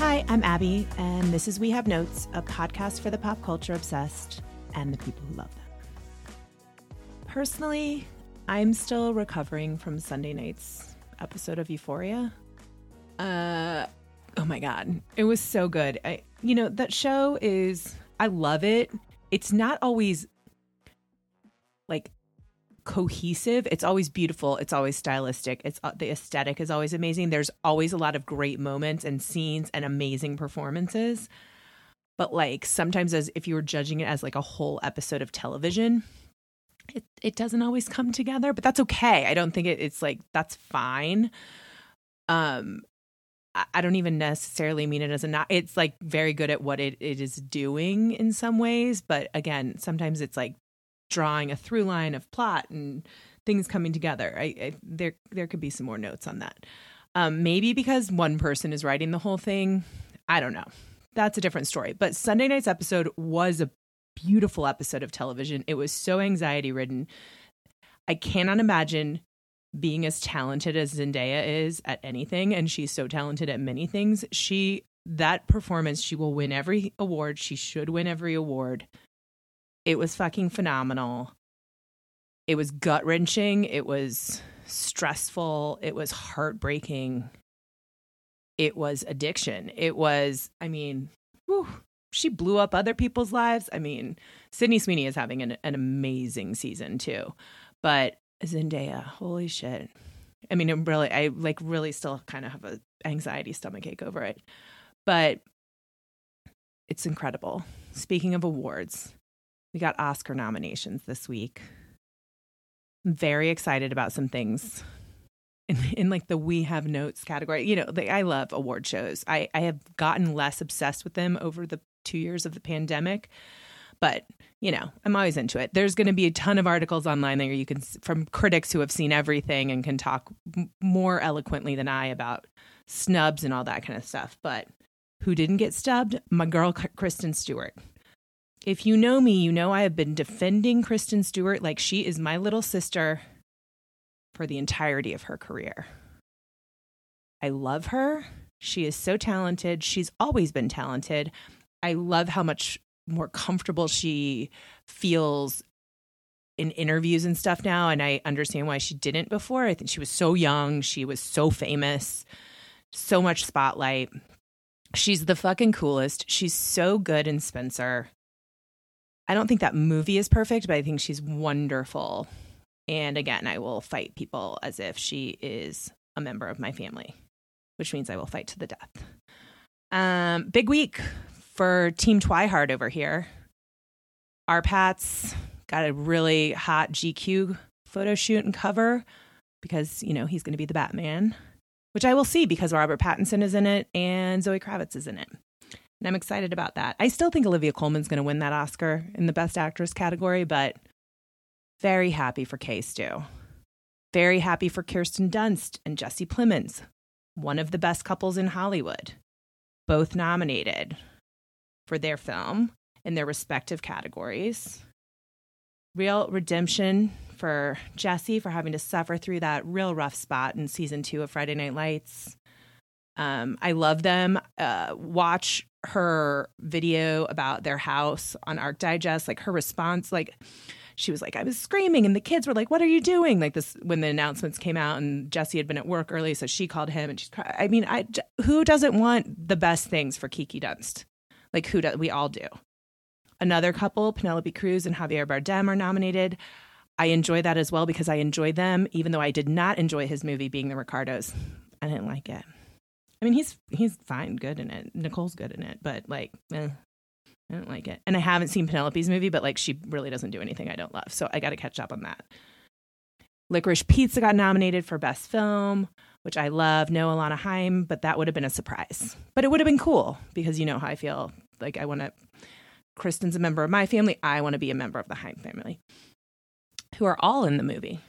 Hi, I'm Abby, and this is We Have Notes, a podcast for the pop culture obsessed and the people who love them. Personally, I'm still recovering from Sunday night's episode of Euphoria. Uh, oh my god, it was so good. I, you know, that show is I love it. It's not always like cohesive. It's always beautiful. It's always stylistic. It's uh, the aesthetic is always amazing. There's always a lot of great moments and scenes and amazing performances. But like sometimes as if you were judging it as like a whole episode of television, it it doesn't always come together, but that's okay. I don't think it, it's like that's fine. Um I, don't even necessarily mean it as a not it's like very good at what it, it is doing in some ways, but again, sometimes it's like drawing a through line of plot and things coming together. I, I there there could be some more notes on that. Um, maybe because one person is writing the whole thing. I don't know. That's a different story. But Sunday night's episode was a beautiful episode of television. It was so anxiety ridden. I cannot imagine being as talented as Zendaya is at anything, and she's so talented at many things. She that performance, she will win every award. She should win every award. It was fucking phenomenal. It was gut wrenching. It was stressful. It was heartbreaking. It was addiction. It was, I mean, whew, she blew up other people's lives. I mean, Sydney Sweeney is having an, an amazing season too. But Zendaya, holy shit. I mean, I'm really, I like really still kind of have a anxiety stomach ache over it. But it's incredible. Speaking of awards, we got Oscar nominations this week. I'm very excited about some things in, in like the we have notes category. You know, the, I love award shows. I, I have gotten less obsessed with them over the two years of the pandemic, but you know, I'm always into it. There's going to be a ton of articles online there you can from critics who have seen everything and can talk m- more eloquently than I about snubs and all that kind of stuff. But who didn't get stubbed? My girl Kristen Stewart. If you know me, you know I have been defending Kristen Stewart like she is my little sister for the entirety of her career. I love her. She is so talented. She's always been talented. I love how much more comfortable she feels in interviews and stuff now. And I understand why she didn't before. I think she was so young. She was so famous, so much spotlight. She's the fucking coolest. She's so good in Spencer. I don't think that movie is perfect, but I think she's wonderful. And again, I will fight people as if she is a member of my family, which means I will fight to the death. Um, big week for Team Twihard over here. R-Patz got a really hot GQ photo shoot and cover because, you know, he's going to be the Batman, which I will see because Robert Pattinson is in it and Zoe Kravitz is in it. And I'm excited about that. I still think Olivia Colman's going to win that Oscar in the Best Actress category, but very happy for K-Stew. Very happy for Kirsten Dunst and Jesse Plemons, one of the best couples in Hollywood, both nominated for their film in their respective categories. Real redemption for Jesse for having to suffer through that real rough spot in season two of Friday Night Lights. Um, I love them. Uh, watch her video about their house on Arc Digest, like her response, like she was like, I was screaming, and the kids were like, "What are you doing?" Like this when the announcements came out, and Jesse had been at work early, so she called him, and she's. I mean, I who doesn't want the best things for Kiki Dunst? Like who does? We all do. Another couple, Penelope Cruz and Javier Bardem, are nominated. I enjoy that as well because I enjoy them, even though I did not enjoy his movie being the Ricardos. I didn't like it. I mean, he's he's fine, good in it. Nicole's good in it, but like, eh, I don't like it. And I haven't seen Penelope's movie, but like, she really doesn't do anything I don't love, so I got to catch up on that. Licorice Pizza got nominated for Best Film, which I love. No Alana Haim, but that would have been a surprise. But it would have been cool because you know how I feel. Like I want to. Kristen's a member of my family. I want to be a member of the Haim family, who are all in the movie.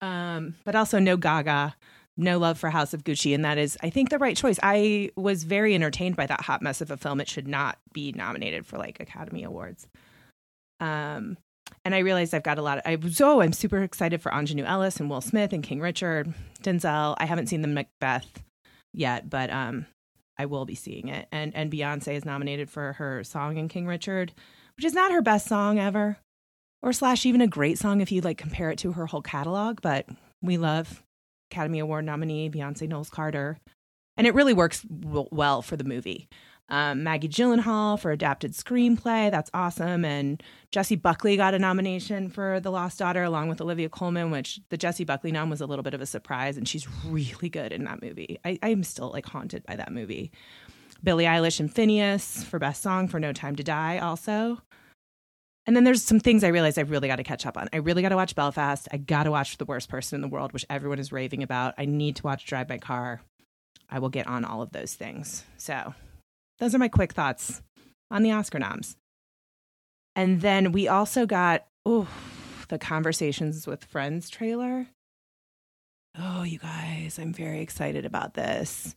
Um, but also no Gaga, no love for House of Gucci, and that is, I think, the right choice. I was very entertained by that hot mess of a film. It should not be nominated for like Academy Awards. Um, and I realized I've got a lot. Of, I was oh, I'm super excited for Aunjanue Ellis and Will Smith and King Richard, Denzel. I haven't seen the Macbeth yet, but um, I will be seeing it. And and Beyonce is nominated for her song in King Richard, which is not her best song ever, or slash even a great song if you like compare it to her whole catalog. But we love Academy Award nominee Beyonce Knowles Carter, and it really works w- well for the movie um, Maggie Gyllenhaal for adapted screenplay. That's awesome. And Jessie Buckley got a nomination for The Lost Daughter along with Olivia Colman, which the Jessie Buckley nom was a little bit of a surprise. And she's really good in that movie. I, I'm still like haunted by that movie. Billie Eilish and Finneas for Best Song for No Time to Die, also. And then there's some things I realized I really got to catch up on. I really got to watch Belfast. I got to watch The Worst Person in the World, which everyone is raving about. I need to watch Drive My Car. I will get on all of those things. So those are my quick thoughts on the Oscar noms. And then we also got oh the Conversations with Friends trailer. Oh, you guys, I'm very excited about this.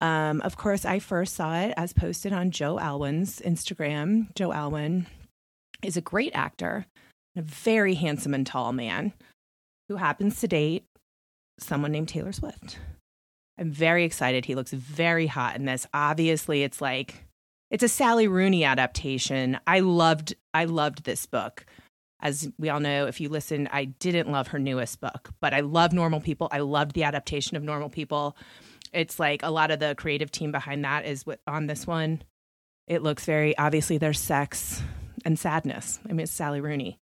Um, of course, I first saw it as posted on Joe Alwyn's Instagram. Joe Alwyn is a great actor, a very handsome and tall man who happens to date someone named Taylor Swift. I'm very excited. He looks very hot in this. Obviously, it's like it's a Sally Rooney adaptation. I loved I loved this book. As we all know, if you listen, I didn't love her newest book, but I love Normal People. I loved the adaptation of Normal People. It's like a lot of the creative team behind that is on this one. It looks very obviously there's sex and sadness. I mean, it's Sally Rooney.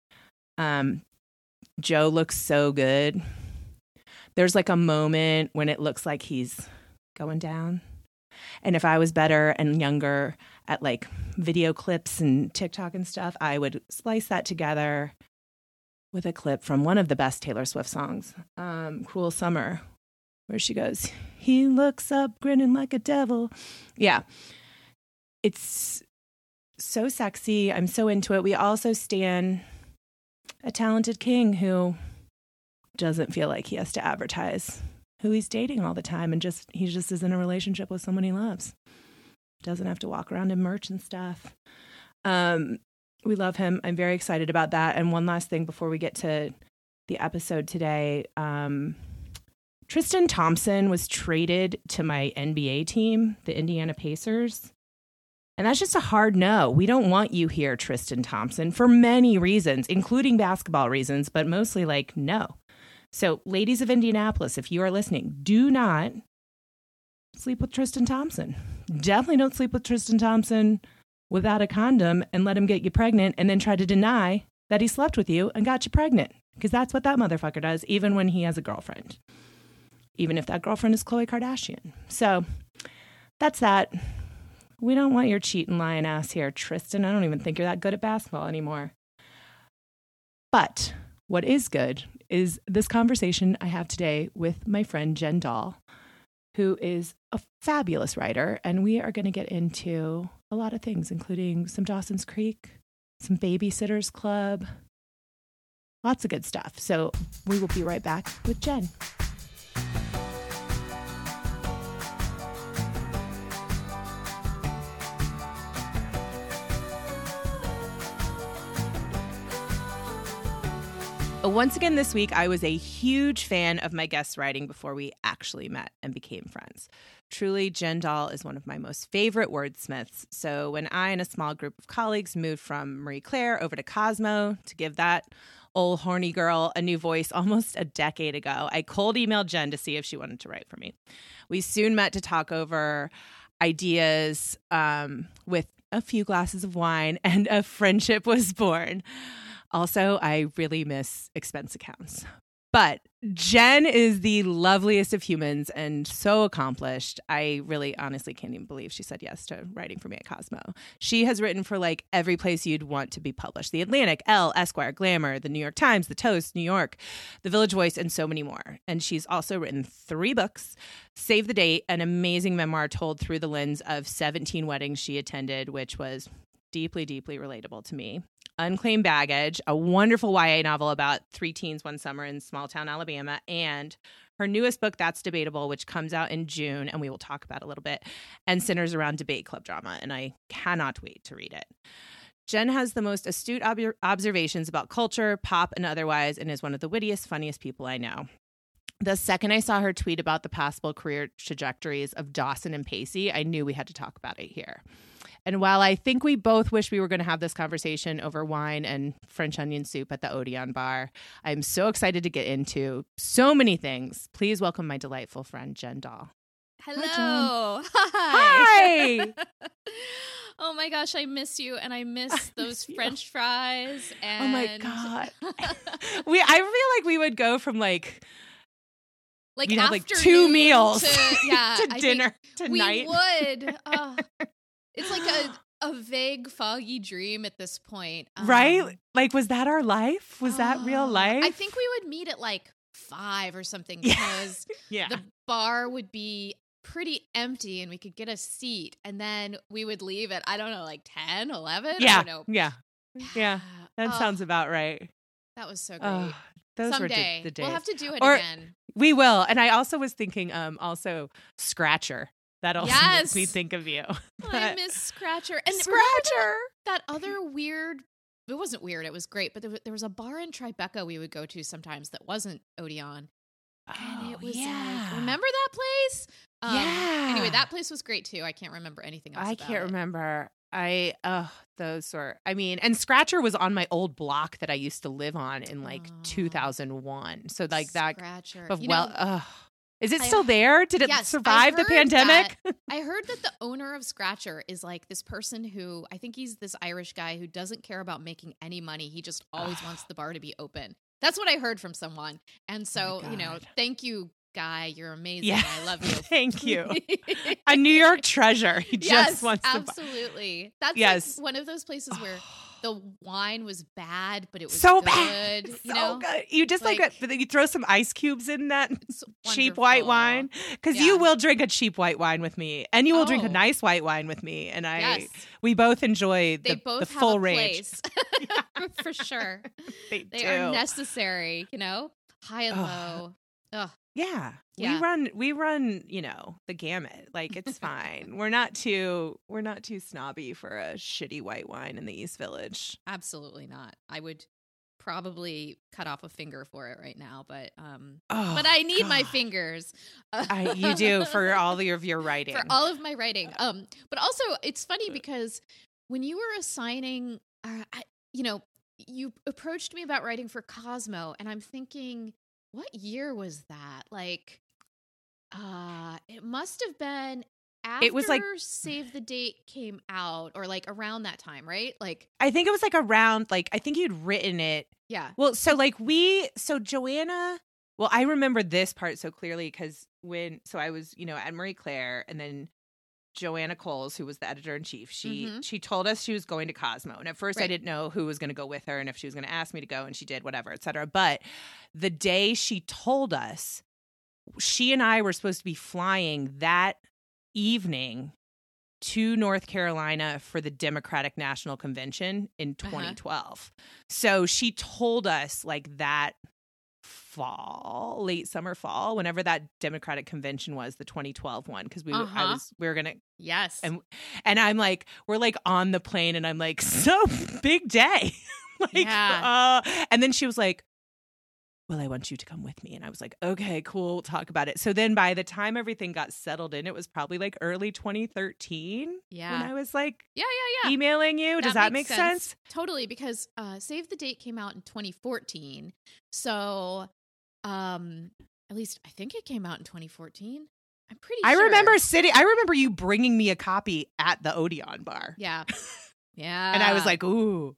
Um, Joe looks so good there's like a moment when it looks like he's going down. And if I was better and younger at like video clips and TikTok and stuff, I would splice that together with a clip from one of the best Taylor Swift songs, um, Cruel Summer, where she goes, He looks up grinning like a devil. Yeah. It's so sexy. I'm so into it. We also stand a talented king who doesn't feel like he has to advertise who he's dating all the time and just he just is in a relationship with someone he loves. Doesn't have to walk around in merch and stuff. Um, we love him. I'm very excited about that. And one last thing before we get to the episode today. Um, Tristan Thompson was traded to my NBA team, the Indiana Pacers. And that's just a hard no. We don't want you here, Tristan Thompson, for many reasons, including basketball reasons, but mostly like, no. So, ladies of Indianapolis, if you are listening, do not sleep with Tristan Thompson. Definitely don't sleep with Tristan Thompson without a condom and let him get you pregnant and then try to deny that he slept with you and got you pregnant. Because that's what that motherfucker does, even when he has a girlfriend, even if that girlfriend is Khloe Kardashian. So that's that. We don't want your cheating lying ass here, Tristan. I don't even think you're that good at basketball anymore. But what is good is this conversation I have today with my friend Jen Doll, who is a fabulous writer. And we are going to get into a lot of things, including some Dawson's Creek, some Babysitters Club, lots of good stuff. So we will be right back with Jen. Once again, this week, I was a huge fan of my guest's writing before we actually met and became friends. Truly, Jen Doll is one of my most favorite wordsmiths. So, when I and a small group of colleagues moved from Marie Claire over to Cosmo to give that old horny girl a new voice almost a decade ago, I cold emailed Jen to see if she wanted to write for me. We soon met to talk over ideas um, with a few glasses of wine, and a friendship was born. Also, I really miss expense accounts. But Jen is the loveliest of humans and so accomplished. I really honestly can't even believe she said yes to writing for me at Cosmo. She has written for like every place you'd want to be published The Atlantic, Elle, Esquire, Glamour, The New York Times, The Toast, New York, The Village Voice, and so many more. And she's also written three books Save the Date, an amazing memoir told through the lens of 17 weddings she attended, which was deeply, deeply relatable to me. Unclaimed Baggage, a wonderful YA novel about three teens one summer in small town Alabama, and her newest book, That's Debatable, which comes out in June, and we will talk about a little bit, and centers around debate club drama. And I cannot wait to read it. Jen has the most astute ob- observations about culture, pop, and otherwise, and is one of the wittiest, funniest people I know. the second I saw her tweet about the possible career trajectories of Dawson and Pacey, I knew we had to talk about it here. And while I think we both wish we were going to have this conversation over wine and French onion soup at the Odeon bar, I'm so excited to get into so many things. Please welcome my delightful friend, Jen Doll. Hello. Hi. Hi. oh my gosh, I miss you and I miss I those miss French fries and Oh my god. we I feel like we would go from like like you have like two meals to, yeah, to dinner tonight. We would. Uh, it's like a a vague, foggy dream at this point. Um, right? Like, was that our life? Was that real oh, life? I think we would meet at like five or something because yeah. the bar would be pretty empty and we could get a seat and then we would leave at, I don't know, like 10, 11? Yeah. Yeah. Yeah. That oh, sounds about right. That was so great. those Someday. were the, the days. We'll have to do it or, again. We will. And I also was thinking, um, also Scratcher. That also yes. makes me think of you. I miss Scratcher. And Scratcher. That, that, other weird. It wasn't weird. It was great. But there was, there was a bar in Tribeca we would go to sometimes that wasn't Odeon. Oh, and it was yeah. like, remember that place? Um, yeah. Anyway, that place was great too. I can't remember anything else. I can't it. remember. I oh those were I mean and Scratcher was on my old block that I used to live on in like oh, 2001. So like that Scratcher. But you well, know, is it still there? Did it yes, survive the pandemic? That, I heard that the owner of Scratcher is like this person who I think he's this Irish guy who doesn't care about making any money. He just always wants the bar to be open. That's what I heard from someone. And oh so, you know, thank you, guy. You're amazing. Yeah. I love you. thank you. A New York treasure. He just yes, wants to absolutely. That's yes. like one of those places where the wine was bad, but it was so good, bad, you so good. You just like, like you throw some ice cubes in that cheap white wine because Yeah. you will drink a cheap white wine with me, and you will drink a Oh. nice white wine with me, and I Yes. we both enjoy the, both the have full range. for sure. They, They are necessary, you know, high and Ugh. low. Ugh. Yeah. Yeah. We run we run, you know, the gamut. Like it's fine. we're not too we're not too snobby for a shitty white wine in the East Village. Absolutely not. I would probably cut off a finger for it right now, but um Oh, but I need my fingers. I, you do for all of your writing. for all of my writing. Um but also it's funny because when you were assigning uh, I, you know, you approached me about writing for Cosmo and I'm thinking what year was that? Like uh it must have been after It was like- Save the Date came out or like around that time, right? Like I think it was like around like I think you'd written it. yeah. Well, so like we so Joanna well, I remember this part so clearly because when so I was, you know, at Marie Claire and then Joanna Coles, who was the editor in chief, she Mhm. she told us she was going to Cosmo. And at first I didn't know who was going to go with her and if she was going to ask me to go and she did whatever, et cetera. But the day she told us, she and I were supposed to be flying that evening to North Carolina for the Democratic National Convention in Uh-huh. 2012. So she told us like that fall, late summer fall, whenever that Democratic convention was, the 2012 one, because we Uh-huh. was we were gonna Yes. and and I'm like we're like on the plane and I'm like so big day, like Yeah. uh, and then she was like. Well, I want you to come with me. And I was like, okay, cool, we'll talk about it. So then by the time everything got settled in, it was probably like early 2013 Yeah. when. I was like yeah, yeah, yeah. emailing you. Does that make sense? Totally, because uh, Save the Date came out in 2014. So, um, at least I think it came out in 2014. I'm pretty I sure. remember sitting, I remember you bringing me a copy at the Odeon bar. Yeah. Yeah. And I was like, ooh.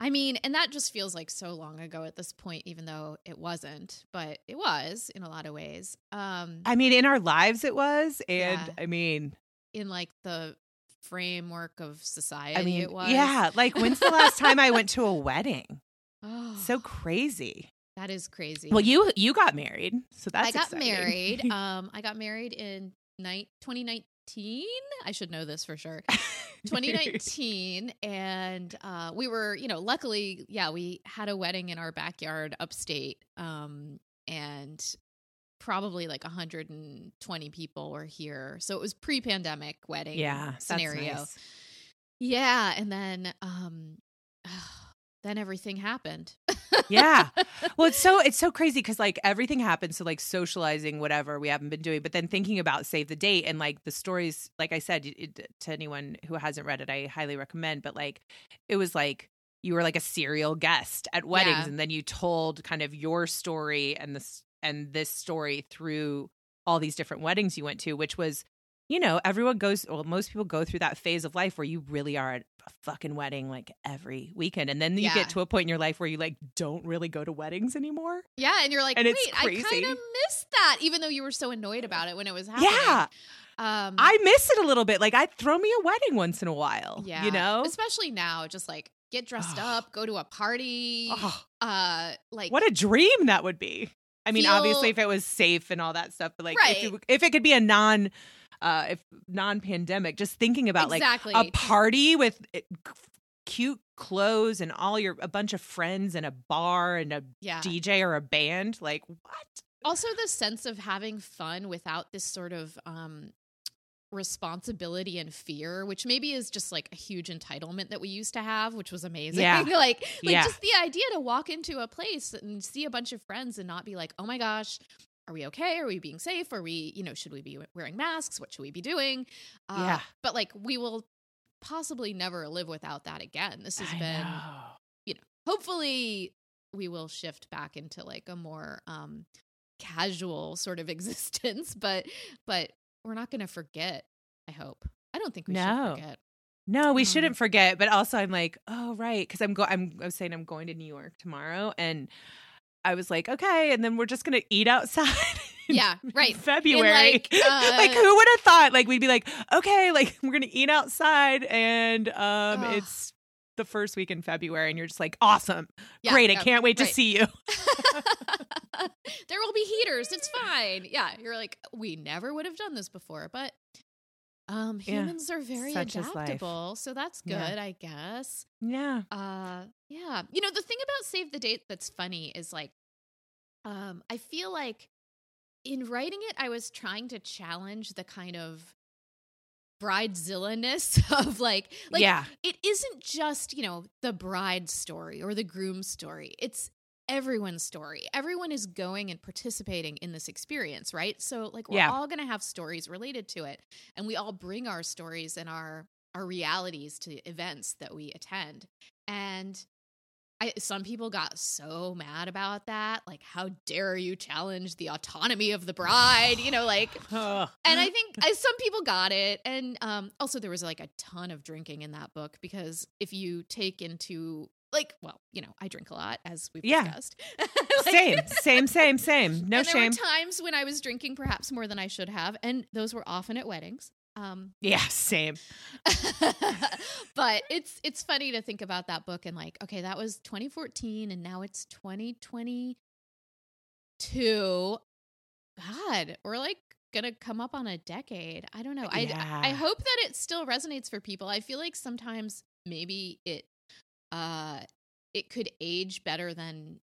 I mean, and that just feels like so long ago at this point, even though it wasn't, but it was in a lot of ways. Um, I mean, in our lives it was. And Yeah. I mean, in like the framework of society, I mean, it was. yeah. Like, when's the last time I went to a wedding? Oh, So crazy. That is crazy. Well, you you got married, so that's I got exciting. married. Um, I got married in night 2019. I should know this for sure. 2019, and uh, we were, you know, luckily, yeah, we had a wedding in our backyard upstate, um, and probably like 120 people were here. So it was pre-pandemic wedding yeah, that's scenario. nice. Yeah, and then um, then everything happened. yeah. Well, it's so it's so crazy because like everything happens. So like socializing, whatever we haven't been doing, but then thinking about save the date and like the stories. Like I said it, to anyone who hasn't read it, I highly recommend. But like it was like you were like a serial guest at weddings, Yeah. and then you told kind of your story and this and this story through all these different weddings you went to, which was. You know, everyone goes, well, most people go through that phase of life where you really are at a fucking wedding like every weekend. And then you Yeah. get to a point in your life where you like don't really go to weddings anymore. Yeah, and you're like, And wait, I kind of missed that, even though you were so annoyed about it when it was happening. Yeah. Um, I miss it a little bit. Like I throw me a wedding once in a while. yeah, You know? especially now, just like get dressed up, go to a party. Oh, Uh, like what a dream that would be. I mean, Feel- obviously if it was safe and all that stuff, but like if, it, if it could be a non uh if non-pandemic, just thinking about exactly. like a party with uh, cute clothes and all your a bunch of friends and a bar and a yeah. DJ or a band, like what? also the sense of having fun without this sort of um responsibility and fear which maybe is just like a huge entitlement that we used to have which was amazing Yeah. like like Yeah. just the idea to walk into a place and see a bunch of friends and not be like oh my gosh are we okay are we being safe are we you know should we be wearing masks what should we be doing uh, Yeah. but like we will possibly never live without that again this has I been know. hopefully we will shift back into like a more um casual sort of existence but but we're not going to forget i hope i don't think we No. should forget No, we Um, shouldn't forget. But also, I'm like, oh right, because I'm go. I'm. I was saying I'm going to New York tomorrow, and I was like, okay, and then we're just gonna eat outside. yeah right February. like, uh, like, who would have thought? Like, we'd be like, okay, like we're gonna eat outside, and um, it's the first week in February, and you're just like, awesome, Yeah, great, yeah, I can't wait to see you. there will be heaters it's fine yeah you're like we never would have done this before but um Yeah. humans are very Such is life. adaptable so that's good Yeah. i guess Yeah. Uh yeah. You know, the thing about Save the Date that's funny is like um I feel like in writing it I was trying to challenge the kind of bridezilla-ness of like like yeah. it isn't just, you know, the bride story or the groom story. It's everyone's story. Everyone is going and participating in this experience, right? So like we're Yeah. all going to have stories related to it and we all bring our stories and our our realities to events that we attend. And I, some people got so mad about that. Like, how dare you challenge the autonomy of the bride? You know, like, and I think uh, some people got it. And um, also, there was like a ton of drinking in that book because if you take into like, well, you know, I drink a lot as we've Yeah. discussed. Like- same, same, same, same. No there shame. were times when I was drinking perhaps more than I should have, and those were often at weddings. Um, yeah, same. but it's it's funny to think about that book and like, okay, that was 2014 and now it's 2022. God, we're like gonna come up on a decade. I don't know. I Yeah. I hope that it still resonates for people. I feel like sometimes maybe it uh it could age better than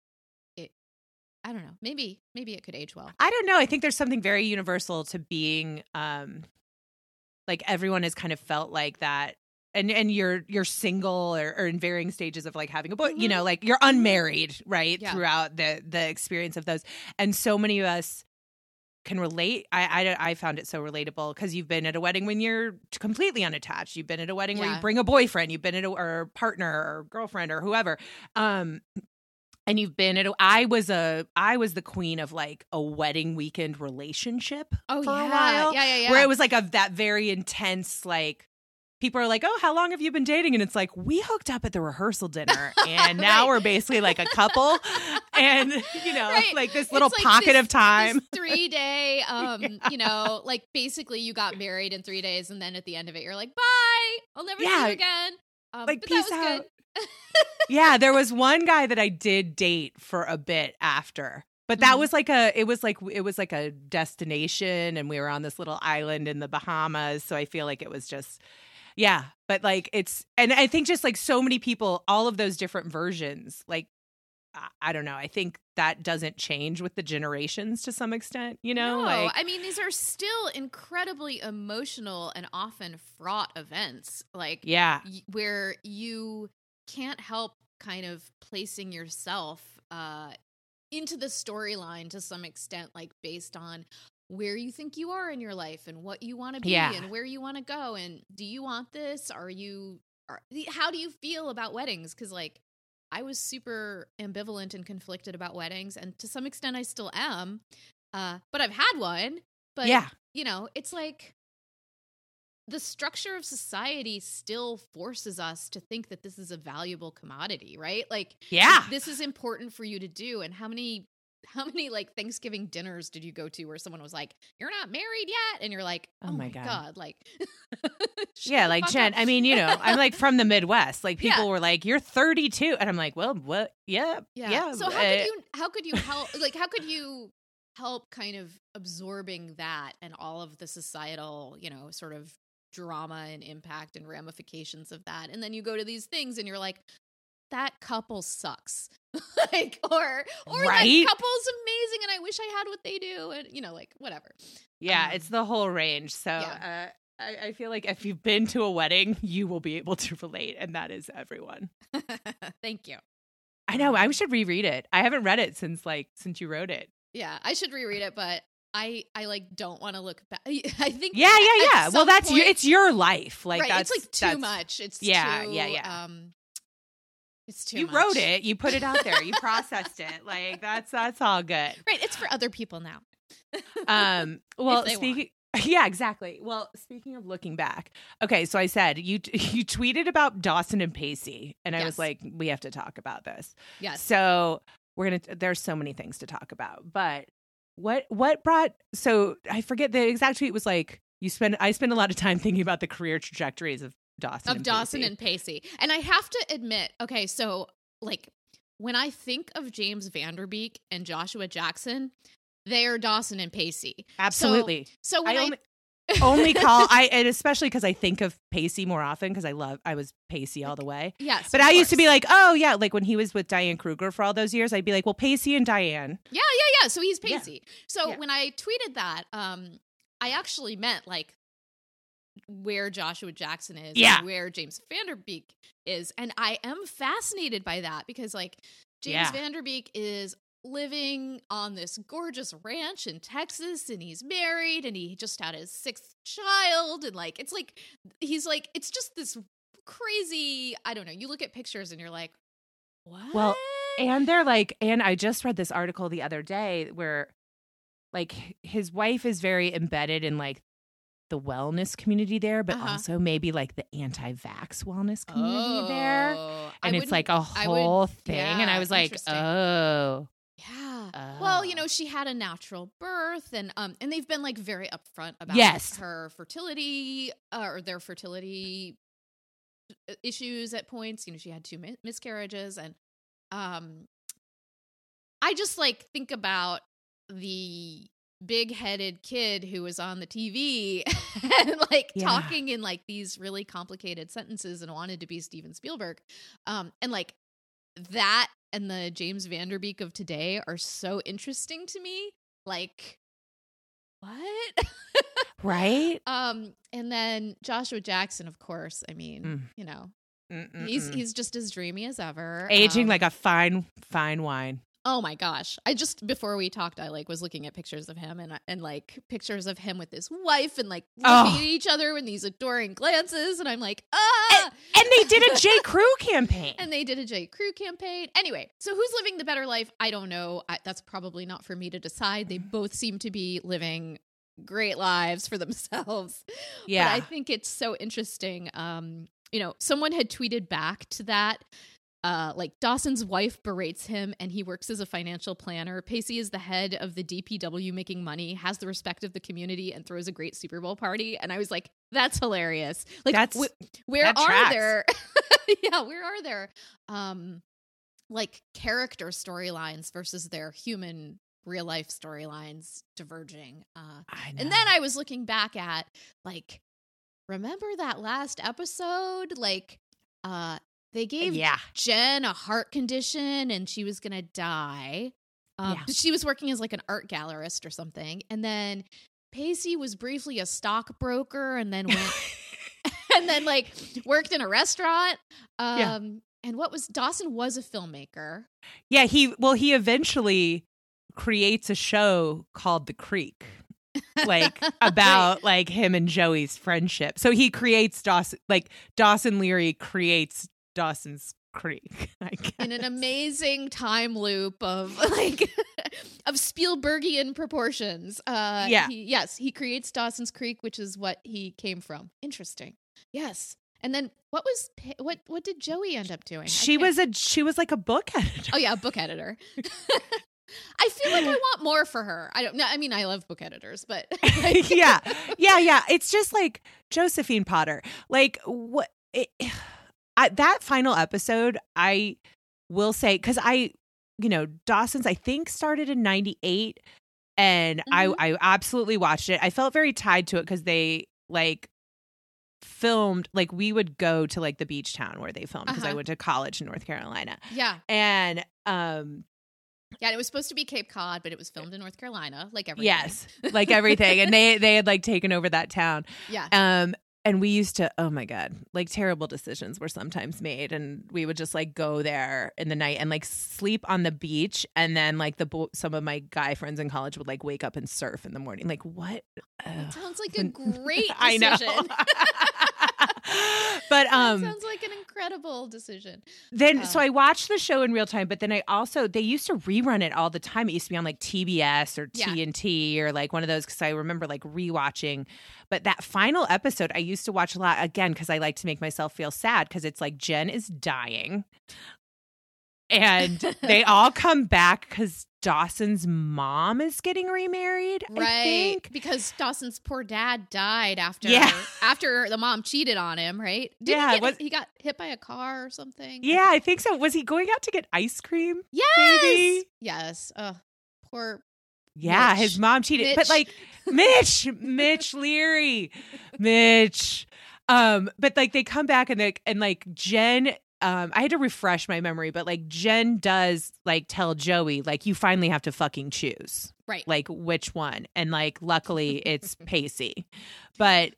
it I don't know. Maybe maybe it could age well. I don't know. I think there's something very universal to being um like everyone has kind of felt like that and and you're you're single or, or in varying stages of like having a boy, you know, like you're unmarried, right? Yeah. Throughout the the experience of those. And so many of us can relate. I I, I found it so relatable because you've been at a wedding when you're completely unattached. You've been at a wedding where you bring a boyfriend. You've been at a or partner or girlfriend or whoever. Um, and you've been at. A, I was a. I was the queen of like a wedding weekend relationship Oh for yeah. a while, yeah, yeah, yeah. where it was like a that very intense like. People are like, "Oh, how long have you been dating?" And it's like, "We hooked up at the rehearsal dinner, and now Right. we're basically like a couple." and you know, Right. like this little like pocket this- of time. this three day um you know like basically you got married in three days and then at the end of it you're like bye i'll never see you again um, Like, but peace that was out. good yeah, there was one guy that I did date for a bit after. But that Mhm. was like a it was like it was like a destination and we were on this little island in the Bahamas, so I feel like it was just yeah, but like it's and I think just like so many people all of those different versions like I- I don't know. I think that doesn't change with the generations to some extent, you know? no like i mean these are still incredibly emotional and often fraught events like yeah. y- where you can't help kind of placing yourself uh into the storyline to some extent like based on where you think you are in your life and what you want to be Yeah. and where you want to go and do you want this are you are, how do you feel about weddings cuz like I was super ambivalent and conflicted about weddings and to some extent I still am uh but I've had one but yeah. you know, it's like the structure of society still forces us to think that this is a valuable commodity, right? Like Yeah. this is important for you to do and how many how many like Thanksgiving dinners did you go to where someone was like, "You're not married yet," and you're like, Oh "Oh, my God. god!" Like, Yeah, like Jen. up. I mean, you know, I'm like from the Midwest. Like people Yeah. were like, "You're 32," and I'm like, "Well, what? Yeah, yeah. yeah." So how uh, could you how could you help like how could you help kind of absorbing that and all of the societal, you know, sort of drama and impact and ramifications of that. And then you go to these things and you're like that couple sucks. like or or Right? that couple's amazing and I wish I had what they do and you know like whatever. Yeah, Um, it's the whole range. So yeah. uh, I, I feel like if you've been to a wedding, you will be able to relate, and that is everyone. Thank you. I know. I should reread it. I haven't read it since like since you wrote it. Yeah, I should reread it, but I I like don't want to look back. I think Yeah, yeah, yeah. Well, that's your. point- It's your life. Like right. that's it's like too that's- much. It's Yeah, too, yeah, yeah. Um, it's too. You much. wrote it. You put it out there. You processed it. Like that's that's all good. Right. It's for other people now. Um. Well, speaking. Yeah, exactly. Well, speaking of looking back, okay. So I said you you tweeted about Dawson and Pacey, and I was like, we have to talk about this. yes. So we're gonna. There's so many things to talk about, but what what brought? So I forget the exact tweet was like. You spend. I spend a lot of time thinking about the career trajectories of Dawson of and Dawson Pacey. and Pacey. And I have to admit, okay, so like when I think of James Van Der Beek and Joshua Jackson, they are Dawson and Pacey. absolutely. So when I I, only, only call I and especially because I think of Pacey more often because I love I was Pacey all the way. yes, But I used to be like, oh yeah, like when he was with Diane Kruger for all those years, I'd be like, well, Pacey and Diane. yeah, yeah, yeah. So he's Yeah. Pacey. So Yeah. when I tweeted that, um, I actually meant like where Joshua Jackson is, Yeah. and where James Van Der Beek is, and I am fascinated by that because like James Yeah. Van Der Beek is living on this gorgeous ranch in Texas and he's married and he just had his sixth child and like it's like he's like it's just this crazy I don't know you look at pictures and you're like what Well, And they're like, and I just read this article the other day where like his wife is very embedded in like the wellness community there, but Uh-huh. also maybe like the anti-vax wellness community there. Oh, I And it's like a I would- whole thing. and I was like, oh. Yeah. Well, you Oh. know, she had a natural birth, and um, and they've been like very upfront about Yes. her fertility uh, or their fertility uh, issues at points. You know, she had two mi- miscarriages, and um, I just like think about the big-headed kid who was on the TV and like Yeah. talking in like these really complicated sentences and wanted to be Steven Spielberg, um, and like that and the James Van Der Beek of today are so interesting to me. Like, what? Right? um, and then Joshua Jackson, of course. I mean, Mm. you know, Mm-mm-mm. he's he's just as dreamy as ever. aging Um, like a fine, fine wine. Oh my gosh! I just before we talked, I like was looking at pictures of him and and like pictures of him with his wife and like looking Oh. at each other with these adoring glances, and I'm like, ah. And they did a J. Crew campaign. And they did a J. Crew campaign. Anyway, so who's living the better life? I don't know. I, that's probably not for me to decide. They both seem to be living great lives for themselves. yeah. But I think it's so interesting. Um, you know, someone had tweeted back to that. Uh, like Dawson's wife berates him and he works as a financial planner. Pacey is the head of the DPW making money, has the respect of the community, and throws a great Super Bowl party. And I was like, that's hilarious. Like, That's- wh- where that are tracks. there? yeah, where are there? Um, like character storylines versus their human real life storylines diverging. Uh, and then I was looking back at like, remember that last episode? Like, uh, they gave yeah. Jen a heart condition and she was gonna die. Um, Yeah. She was working as like an art gallerist or something, and then Pacey was briefly a stockbroker, and then went and then like worked in a restaurant. Um, Yeah. And what was Dawson was a filmmaker. Yeah, he well he eventually creates a show called The Creek. like about like him and Joey's friendship. So he creates Dawson like Dawson Leary creates Dawson's Creek in an amazing time loop of like of Spielbergian proportions. Uh, yeah. He, yes, he creates Dawson's Creek, which is what he came from. Interesting. Yes. And then what was what what did Joey end up doing? She was a she was like a book editor. Oh yeah, a book editor. I feel like I want more for her. I don't know. I mean, I love book editors, but yeah, yeah, yeah. It's just like Josephine Potter. Like what? It, I, that final episode, I will say because I, you know, Dawson's I think started in '98, and mm-hmm. I I absolutely watched it. I felt very tied to it because they like filmed like we would go to like the beach town where they filmed because uh-huh. I went to college in North Carolina. Yeah. And um yeah, it was supposed to be Cape Cod, but it was filmed in North Carolina, like everything. Yes, like everything, and they they had like taken over that town. Yeah. Um, and we used to oh my god like terrible decisions were sometimes made. And we would just like go there in the night and like sleep on the beach. And then like the bo- some of my guy friends in college would like wake up and surf in the morning. Like what? Sounds like a great decision. i know but um sounds like an incredible decision. Then uh, so i watched the show in real time but then i also they used to rerun it all the time. It used to be on like tbs or tnt yeah. or like one of those because i remember like rewatching. But that final episode i used to watch a lot again because i like to make myself feel sad because it's like jen is dying. And they all come back because Dawson's mom is getting remarried. Right. Because Dawson's poor dad died after yeah. after the mom cheated on him, right? Did yeah. He, get, he, got hit by a car or something. Yeah, I think so. Was he going out to get ice cream? Yes. Maybe? Yes. Oh, poor Yeah, Mitch. his mom cheated. Mitch. But like Mitch, Mitch Leary. Mitch. Um, but like they come back and they and like Jen um I had to refresh my memory, but like Jen does like tell Joey, like, you finally have to fucking choose. Right. Like which one. And like luckily it's Pacey. But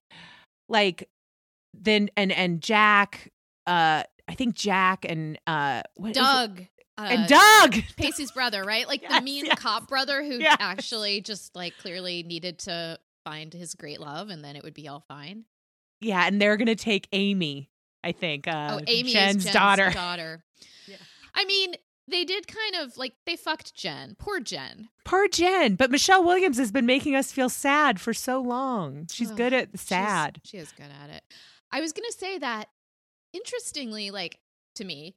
like then and and Jack, uh I think Jack and uh Doug. Uh, and Doug, Pacey's brother, right? Like yes, the mean yes. cop brother who yes. actually just like clearly needed to find his great love and then it would be all fine. Yeah, and they're gonna take Amy I think. Uh, oh, Amy Jen's, Jen's daughter. Daughter. yeah. I mean, they did kind of like they fucked Jen. Poor Jen. Poor Jen. But Michelle Williams has been making us feel sad for so long. She's oh, good at sad. She is good at it. I was gonna say that interestingly, like to me,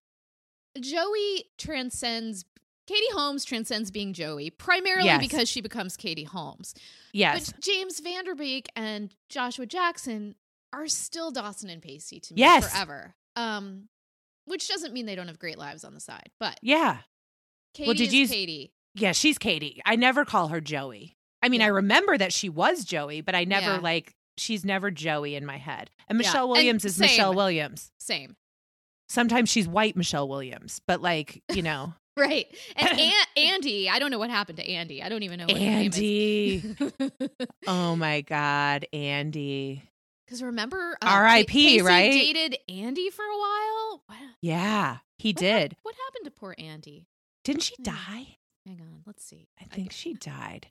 Joey transcends Katie Holmes transcends being Joey primarily yes. because she becomes Katie Holmes. Yes. But James Van Der Beek and Joshua Jackson are still Dawson and Pacey to me yes. forever. Um, which doesn't mean they don't have great lives on the side, but yeah. Katie well, did you, Katie. Yeah, she's Katie. I never call her Joey. I mean, yeah. I remember that she was Joey, but I never yeah. like she's never Joey in my head. And Michelle yeah. Williams and is same. Michelle Williams. Same. Sometimes she's white Michelle Williams, but like, you know. right. And An- Andy, I don't know what happened to Andy. I don't even know what Andy. oh my god, Andy. Because remember, uh, R.I.P. Right? Dated Andy for a while. Yeah, he what did. Ha- what happened to poor Andy? Didn't she die? Hang on, let's see. I think I, she died.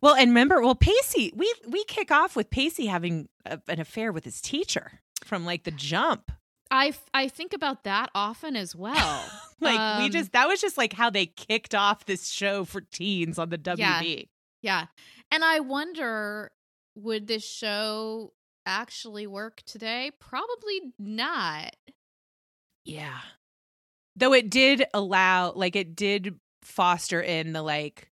Well, and remember, well, Pacey, we we kick off with Pacey having a, an affair with his teacher from like the jump. I I think about that often as well. like um, we just that was just like how they kicked off this show for teens on the WB. Yeah, yeah. And I wonder would this show actually work today? Probably not. Yeah. Though it did allow, like, it did foster in the like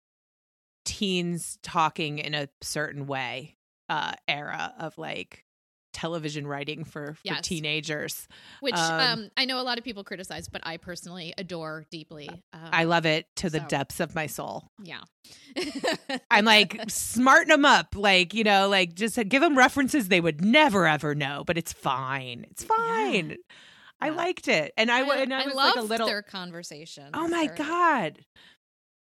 teens talking in a certain way uh era of like television writing for, for yes. teenagers. Which um, um, I know a lot of people criticize, but I personally adore deeply. Um, I love it to the so. depths of my soul. Yeah. I'm like, smarten them up. Like, you know, like just give them references they would never ever know, but it's fine. It's fine. Yeah. I liked it. And I, I and I, I was like a little their conversation. Oh my God.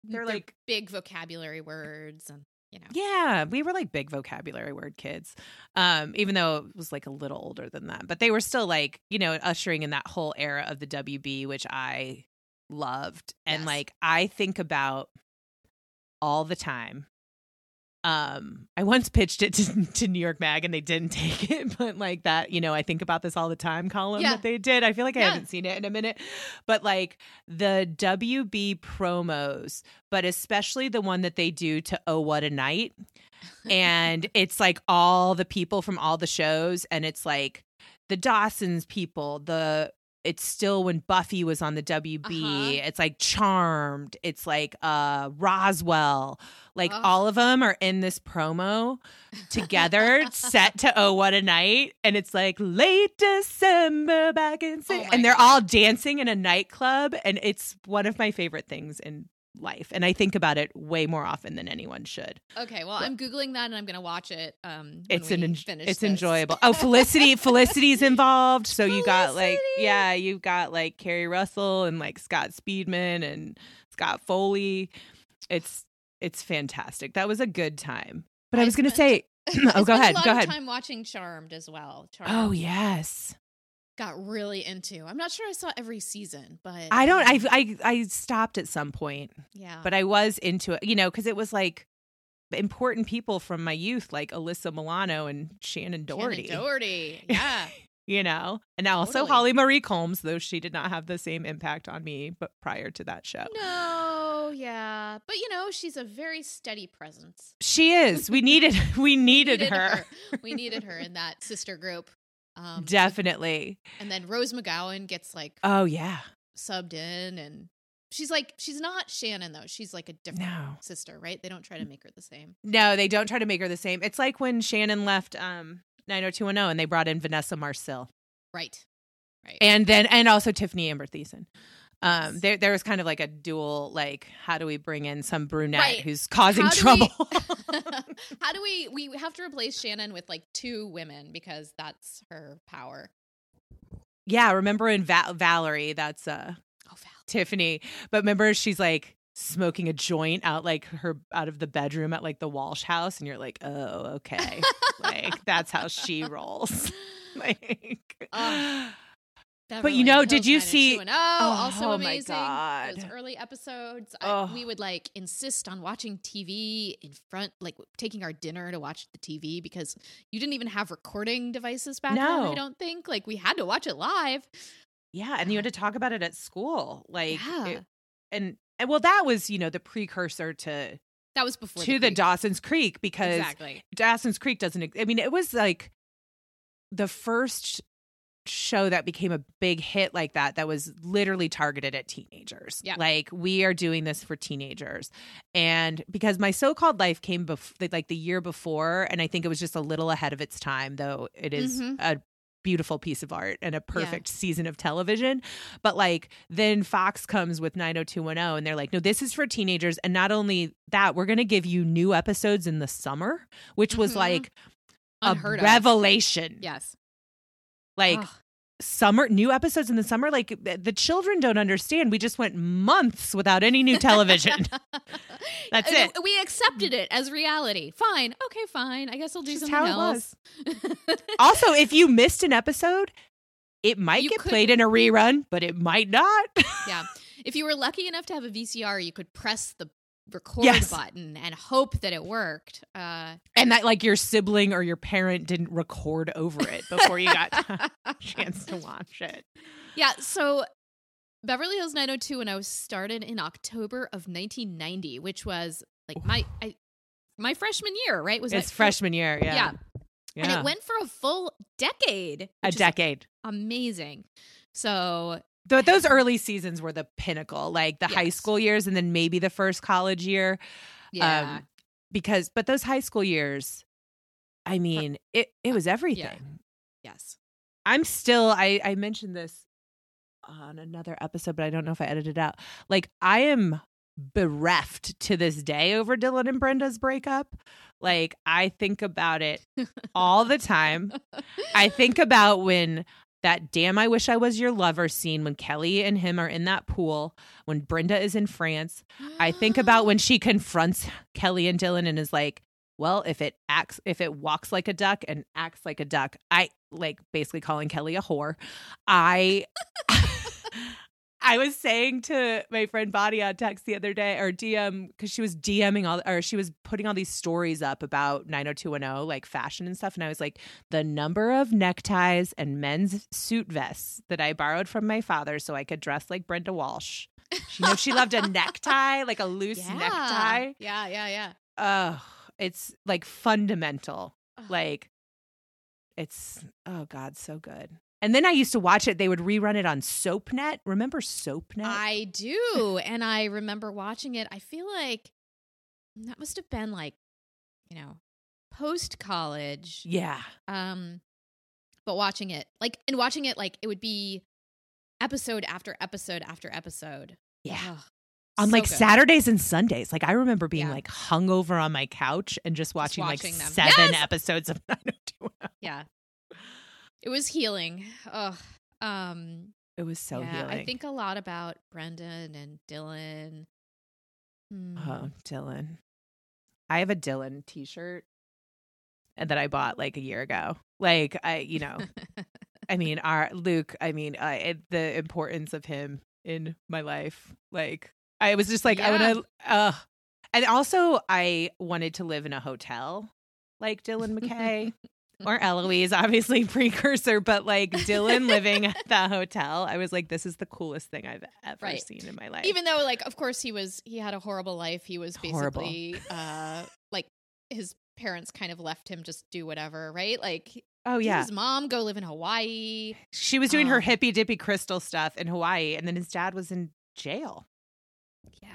They're, they're like big vocabulary words and you know. Yeah, we were like big vocabulary word kids. Um, even though it was like a little older than that. But they were still like, you know, ushering in that whole era of the WB, which I loved. And Yes. like I think about all the time. Um, I once pitched it to, to New York Mag and they didn't take it, but like that, you know, I think about this all the time column Yeah. that they did. I feel like I Yeah. haven't seen it in a minute, but like the WB promos, but especially the one that they do to Oh What a Night. And it's like all the people from all the shows, and it's like the Dawson's people, the it's still when Buffy was on the WB. Uh-huh. It's like Charmed. It's like uh Roswell. Like Ugh. all of them are in this promo together, set to Oh What a Night. And it's like late December back in Oh and they're God. all dancing in a nightclub. And it's one of my favorite things in life. And I think about it way more often than anyone should. Okay, well, I'm googling that and I'm gonna watch it. Um, It's an en- it's this. enjoyable. Oh, Felicity, Felicity's involved. So you got like yeah, you've got like Keri Russell and like Scott Speedman and Scott Foley. It's it's fantastic. That was a good time. But I I was spent- say Oh, go ahead, A lot go of ahead. Time watching Charmed as well. Charmed. Oh, yes. Got really into. I'm not sure I saw every season, but I don't I um, I I stopped at some point, yeah, but I was into it, you know, cuz it was like important people from my youth like Alyssa Milano and Shannen Doherty. Shannen Doherty, yeah, you know and also Totally. holly marie combs though she did not have the same impact on me but prior to that show no, yeah, but you know she's a very steady presence. she is we needed we needed, Needed her, We needed her in that sister group. Um, definitely And then Rose McGowan gets like oh yeah subbed in, and she's like she's not Shannen though. She's like a different No. sister, right? They don't try to make her the same. no they don't try to make her the same it's like when shannen left um 90210 and they brought in vanessa marcil Right, right. and then and also tiffani amber thiessen um there there was kind of like a dual like how do we bring in some brunette Right. who's causing How trouble we- How do we we have to replace Shannen with like two women because that's her power. yeah remember in Va- valerie that's uh Oh, Val. Tiffani. But remember, she's like smoking a joint out like her out of the bedroom at like the Walsh house, and you're like, oh, okay, like that's how she rolls. like, Ugh. But But you know, did you see- oh, oh, also Oh, my amazing. God. Those early episodes. I, Oh. we would like insist on watching TV in front, like taking our dinner to watch the TV because you didn't even have recording devices back then. I don't think. Like we had to watch it live. yeah, and you had to talk about it at school, like, Yeah. it- and and well, that was you know the precursor to That was before to the Creek. Dawson's Creek because exactly. Dawson's Creek doesn't. I mean, it was like the first show that became a big hit like that that was literally targeted at teenagers. Yeah. Like we are doing this for teenagers. And because my so-called life came before like the year before and I think it was just a little ahead of its time though it is Mhm. a beautiful piece of art and a perfect season of television. But like then Fox comes with 90210 and they're like, no, this is for teenagers. And not only that, we're going to give you new episodes in the summer, which was Mhm. like Unheard a of. revelation. Yes. Like Ugh. summer, new episodes in the summer. Like the children don't understand. We just went months without any new television. That's it. We accepted it as reality. Fine. Okay, fine. I guess I'll do Just something how it else. also, if you missed an episode, it might You get could- played in a rerun, but it might not. yeah. If you were lucky enough to have a VCR, you could press the record Yes. button and hope that it worked. Uh, and that like your sibling or your parent didn't record over it before you got a chance to watch it. yeah. So Beverly Hills 90210 started in October of 1990, which was like my I, my freshman year, right? Was It's freshman year, yeah. Yeah. Yeah. And it went for a full decade. a decade. Amazing. So But those early seasons were the pinnacle, like the high school years and then maybe the first college year. yeah. Um, because, but those high school years, I mean, it, it was everything. yes. I'm still, I, I mentioned this on another episode, but I don't know if I edited it out. Like, I am bereft to this day over Dylan and Brenda's breakup. Like, I think about it all the time. I think about when that damn I wish I was your lover scene when Kelly and him are in that pool, when Brenda is in France. I think about when she confronts Kelly and Dylan and is like, well, if it acts, if it walks like a duck and acts like a duck, I like basically calling Kelly a whore. I. I was saying to my friend Bonnie on text the other day or DM because she was DMing all or she was putting all these stories up about 90210 like fashion and stuff and I was like the number of neckties and men's suit vests that I borrowed from my father so I could dress like Brenda Walsh. You know she loved a necktie like a loose yeah. necktie. Yeah, yeah, yeah. Oh, it's like fundamental. Ugh. Like it's oh god, so good. And then I used to watch it. They would rerun it on SoapNet. Remember SoapNet? I do. and I remember watching it. I feel like that must have been like, you know, post college. yeah. Um, but watching it, like, and watching it, like, it would be episode after episode after episode. Yeah. Ugh, on so like good. Saturdays and Sundays. Like I remember being Yeah. like hungover on my couch and just watching, watching like them. seven Yes! episodes of 90210. Yeah. It was healing. Ugh. Um, It was so yeah, healing. I think a lot about Brendan and Dylan. Hmm. Oh, Dylan. I have a Dylan t-shirt and that I bought like a year ago. Like I, you know, I mean, our Luke. I mean, uh, it, the importance of him in my life. Like, I was just like, I Yeah. want to. Uh, and also, I wanted to live in a hotel, like Dylan McKay or Eloise, obviously precursor, but like Dylan living at the hotel. I was like, this is the coolest thing I've ever Right. seen in my life. even though like of course he was he had a horrible life he was basically uh like his parents kind of left him just do whatever right like oh yeah, his mom go live in hawaii she was doing her Um, hippy dippy crystal stuff in Hawaii, and then his dad was in jail. yeah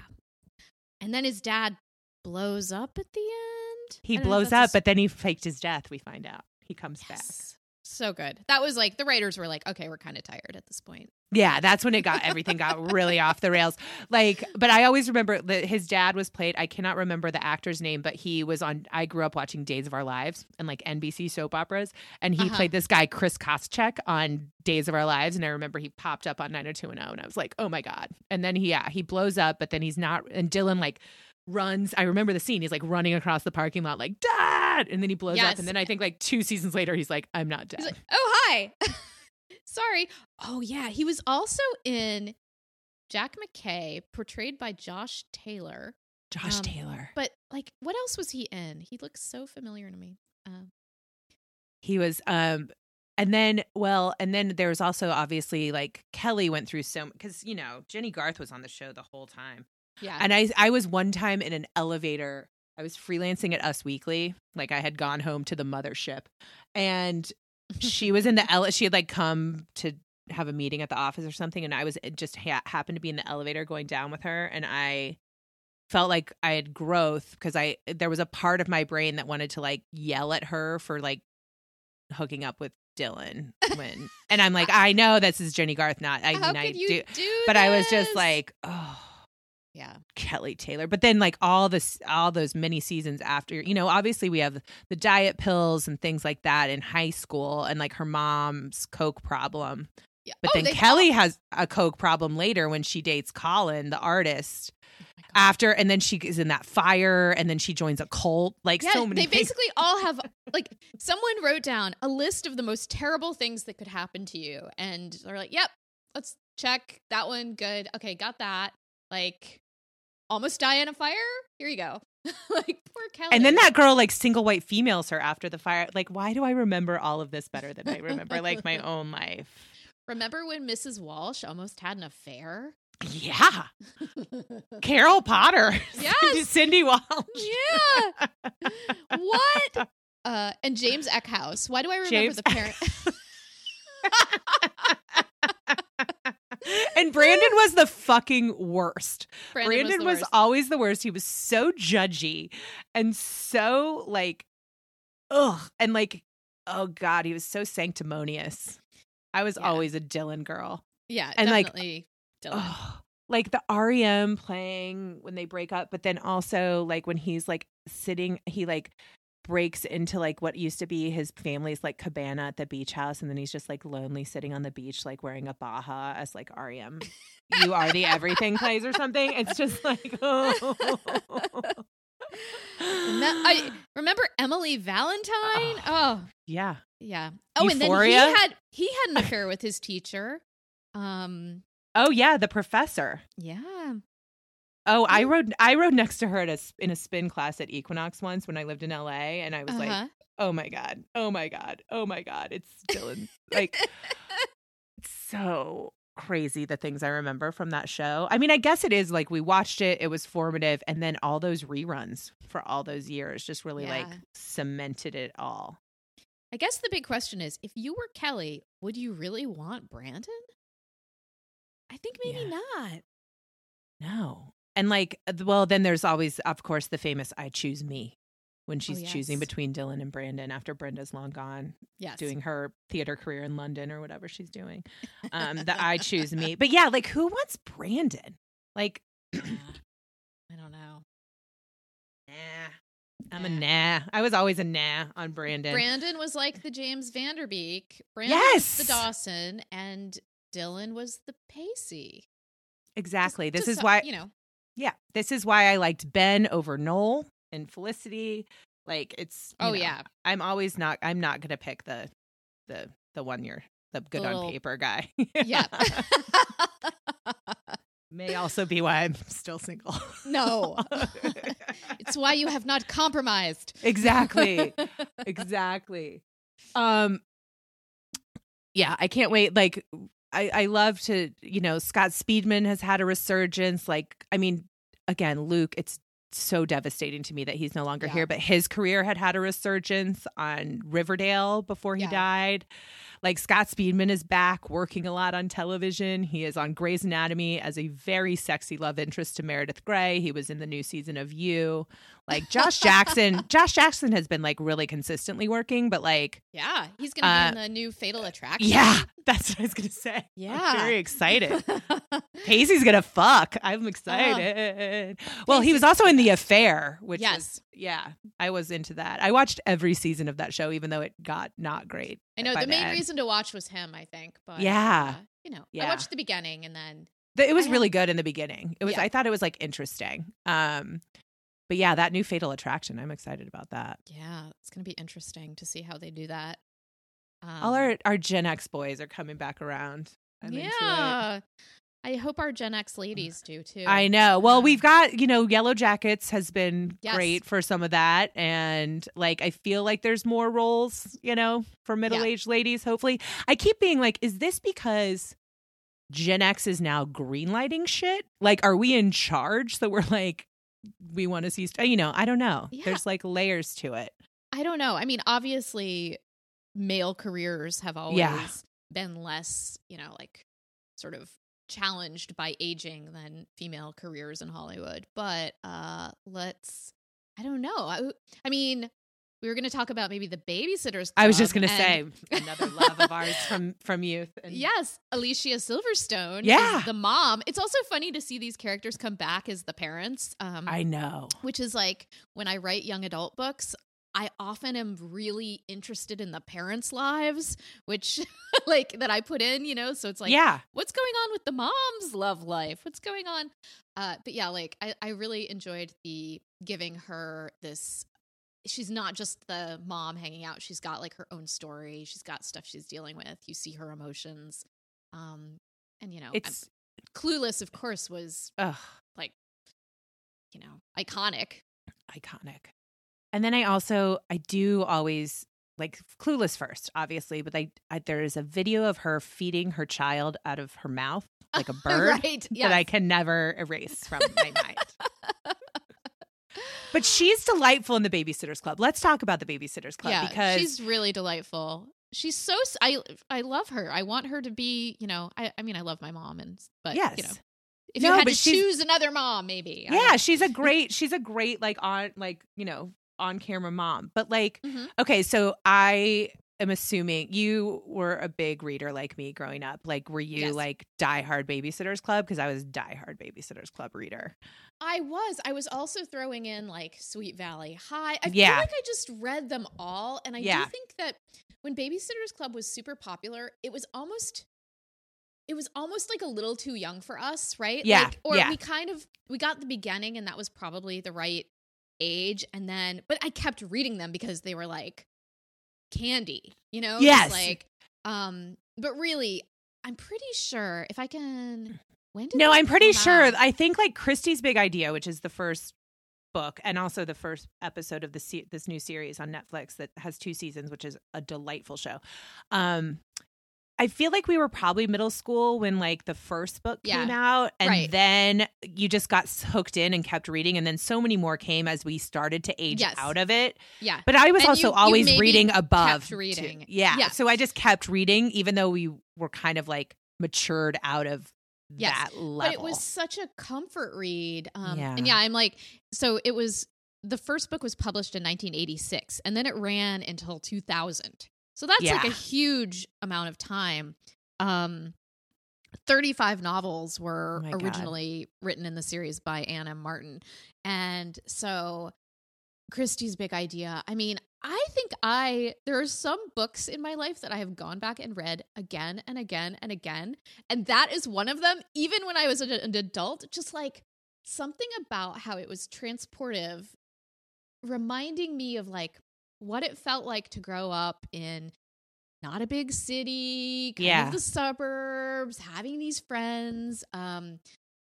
and then his dad blows up at the end He I don't know if blows up, but then he faked his death. We find out he comes back. Yes. so good that was like the writers were like okay we're kind of tired at this point Yeah, that's when it got everything got really off the rails. Like, but I always remember that his dad was played. I cannot remember the actor's name, but he was on. I grew up watching Days of Our Lives and like NBC soap operas, and he Uh-huh. played this guy Chris Kositchek on Days of Our Lives. And I remember he popped up on 90210, and I was like, oh my god. And then he, yeah, he blows up, but then he's not. And Dylan like runs. I remember the scene. He's like running across the parking lot, like dad, and then he blows up. Yes. And then I think like two seasons later, he's like, I'm not dead. he's like oh hi sorry oh yeah he was also in jack mckay portrayed by josh taylor Josh um, Taylor. But like, what else was he in? He looks so familiar to me. Um, he was um and then well and then there was also obviously like kelly went through so because you know jennie garth was on the show the whole time yeah, and i i was one time in an elevator i was freelancing at us weekly like i had gone home to the mothership and she was in the ele- she had like come to have a meeting at the office or something and i was it just ha- happened to be in the elevator going down with her and i felt like i had growth because i there was a part of my brain that wanted to like yell at her for like hooking up with dylan when and i'm like i know this is jennie garth not i How mean i do do? but i was just like oh yeah, Kelly Taylor. But then like all this all those many seasons after, you know, obviously we have the diet pills and things like that in high school and like her mom's coke problem. yeah. But Oh, then Kelly has a coke problem later when she dates Colin, the artist. oh. After and then she is in that fire and then she joins a cult. Like Yeah, so many they things. basically all have like someone wrote down a list of the most terrible things that could happen to you, and they're like, "Yep, let's check that one. Good, okay, got that." Like, almost die in a fire. Here you go. like poor Kelly. And then that girl like single white females her after the fire. Like, why do I remember all of this better than I remember like my own life? Remember when Mrs. Walsh almost had an affair? Yeah. Carol Potter. Yes. Cindy Walsh. Yeah. what? Uh, and James Eckhouse. Why do I remember James the parent? And Brandon was the fucking worst. Brandon, Brandon, was, worst. always the worst. He was so judgy and so like, ugh. And like, oh God, he was so sanctimonious. I was Yeah. always a Dylan girl. yeah, and, like. Dylan. Oh, like the REM playing when they break up, but then also like when he's like sitting, he like breaks into like what used to be his family's like cabana at the beach house and then he's just like lonely sitting on the beach like wearing a baja as like REM you are the everything plays or something it's just like oh No, I remember Emily Valentine. Oh, yeah yeah. Oh, and then he had he had an affair with his teacher. Um, oh yeah the professor yeah. Oh I rode I rode next to her at a, in a spin class at Equinox once when I lived in LA and I was like Uh-huh. oh my god oh my god oh my god it's Dylan like it's so crazy the things I remember from that show. I mean, I guess it is like we watched it, it was formative, and then all those reruns for all those years just really like cemented it all. I guess the big question is if you were Kelly, would you really want Brandon? I think maybe Yeah. not. No. And like, uh, well, then there's always, of course, the famous I choose me when she's choosing Oh, yes. between Dylan and Brandon after Brenda's long gone, Yes. doing her theater career in London or whatever she's doing. Um, the I choose me. But yeah, like, who wants Brandon? Like, Yeah. I don't know. Nah. I'm a nah. I was always a nah on Brandon. Brandon was like the James Van Der Beek. Brandon was the Dawson, and Dylan was the Pacey. exactly. Just- this just is so- why you know. Yeah, this is why I liked Ben over Noel and Felicity. Like it's Oh know, yeah, I'm always not I'm not gonna pick the the the one you're the good little- on paper guy. yeah. May also be why I'm still single. No. it's why you have not compromised. exactly. exactly. Um yeah, I can't wait. Like I, I love to, you know, Scott Speedman has had a resurgence. Like, I mean, again, Luke, it's so devastating to me that he's no longer Yeah. here, but his career had had a resurgence on Riverdale before he Yeah. died. Like Scott Speedman is back working a lot on television. He is on Grey's Anatomy as a very sexy love interest to Meredith Grey. He was in the new season of You. Like Josh Jackson, Josh Jackson has been like really consistently working, but like, Yeah, he's gonna Uh, be in the new Fatal Attraction. yeah, that's what I was gonna say. Yeah. I'm very excited. Pacey's gonna fuck. I'm excited. well, he was also in the The. Affair, which Yes. Yeah, I was into that. I watched every season of that show, even though it got not great. I know the main reason to watch was him. I think, but Yeah. uh, you know, I watched the beginning and then The- It was I really good in the beginning. It was. Yeah. I thought it was like interesting. Um, but yeah, that new Fatal Attraction. I'm excited about that. yeah, it's gonna be interesting to see how they do that. Um, All our our Gen X boys are coming back around. I'm yeah, I hope our Gen X ladies do too. I know. Well, Yeah. we've got, you know, Yellow Jackets has been Yes. great for some of that. And like, I feel like there's more roles, you know, for middle aged ladies, hopefully. I keep being like, is this because Gen X is now greenlighting shit? Like, are we in charge? So we're like, we want to see, st- you know, I don't know. Yeah. There's like layers to it. I don't know. I mean, obviously, male careers have always Yeah. been less, you know, like sort of challenged by aging than female careers in Hollywood. But uh let's I don't know. I, I mean, we were going to talk about maybe the babysitters. I was just going to say another love of ours from, from youth. And Yes, Alicia Silverstone. Yeah. the mom. It's also funny to see these characters come back as the parents. Um, I know. which is like when I write young adult books, I often am really interested in the parents' lives, which like that I put in, you know. So it's like, yeah. what's going on with the mom's love life? What's going on? Uh, but yeah, like I, I really enjoyed the giving her this. She's not just the mom hanging out. She's got like her own story. She's got stuff she's dealing with. You see her emotions. Um, and you know, I'm- It's, Clueless, of course, was ugh. Like, you know iconic. iconic. And then I also I do always like clueless first, obviously, but I, I there is a video of her feeding her child out of her mouth like a bird right? that I can never erase from my mind. But she's delightful in the Babysitters Club. Let's talk about the Babysitters Club yeah, because she's really delightful. She's so I I love her. I want her to be, you know, I I mean I love my mom and but yes, you know, if No, you had to choose another mom maybe. Yeah, she's a great she's a great like on like you know on camera mom. But like Mhm. okay, so I am assuming you were a big reader like me growing up. Like, were you Yes. like diehard Babysitters Club? Because I was diehard Babysitters Club reader. I was. I was also throwing in like Sweet Valley High. I Yeah. feel like I just read them all. And I Yeah. do think that when Babysitters Club was super popular, it was almost it was almost like a little too young for us, right? Yeah, Like, or yeah. we kind of we got the beginning and that was probably the right age. And then but I kept reading them because they were like candy, you know? Yes. Like um but really, I'm pretty sure if I can when did No, I'm pretty sure. out? I think like Kristy's Big Idea, which is the first book and also the first episode of the se- this new series on Netflix that has two seasons, which is a delightful show. Um, I feel like we were probably middle school when like the first book came out, and Right. then you just got hooked in and kept reading, and then so many more came as we started to age Yes. out of it. Yeah. But I was And also you- you always maybe reading above. kept too. reading. Yeah. Yeah. So I just kept reading, even though we were kind of like matured out of Yes. that level. But it was such a comfort read. Um, Yeah. And yeah, I'm like, so it was, the first book was published in 1986 and then it ran until 2000. So that's like a huge amount of time. Um, 35 novels were Oh my God. originally written in the series by Ann M. Martin. And so Kristy's big idea. I mean, I think I there are some books in my life that I have gone back and read again and again and again, and that is one of them. Even when I was an adult, just like something about how it was transportive, reminding me of like what it felt like to grow up in not a big city, kind Yeah. of the suburbs, having these friends. Um,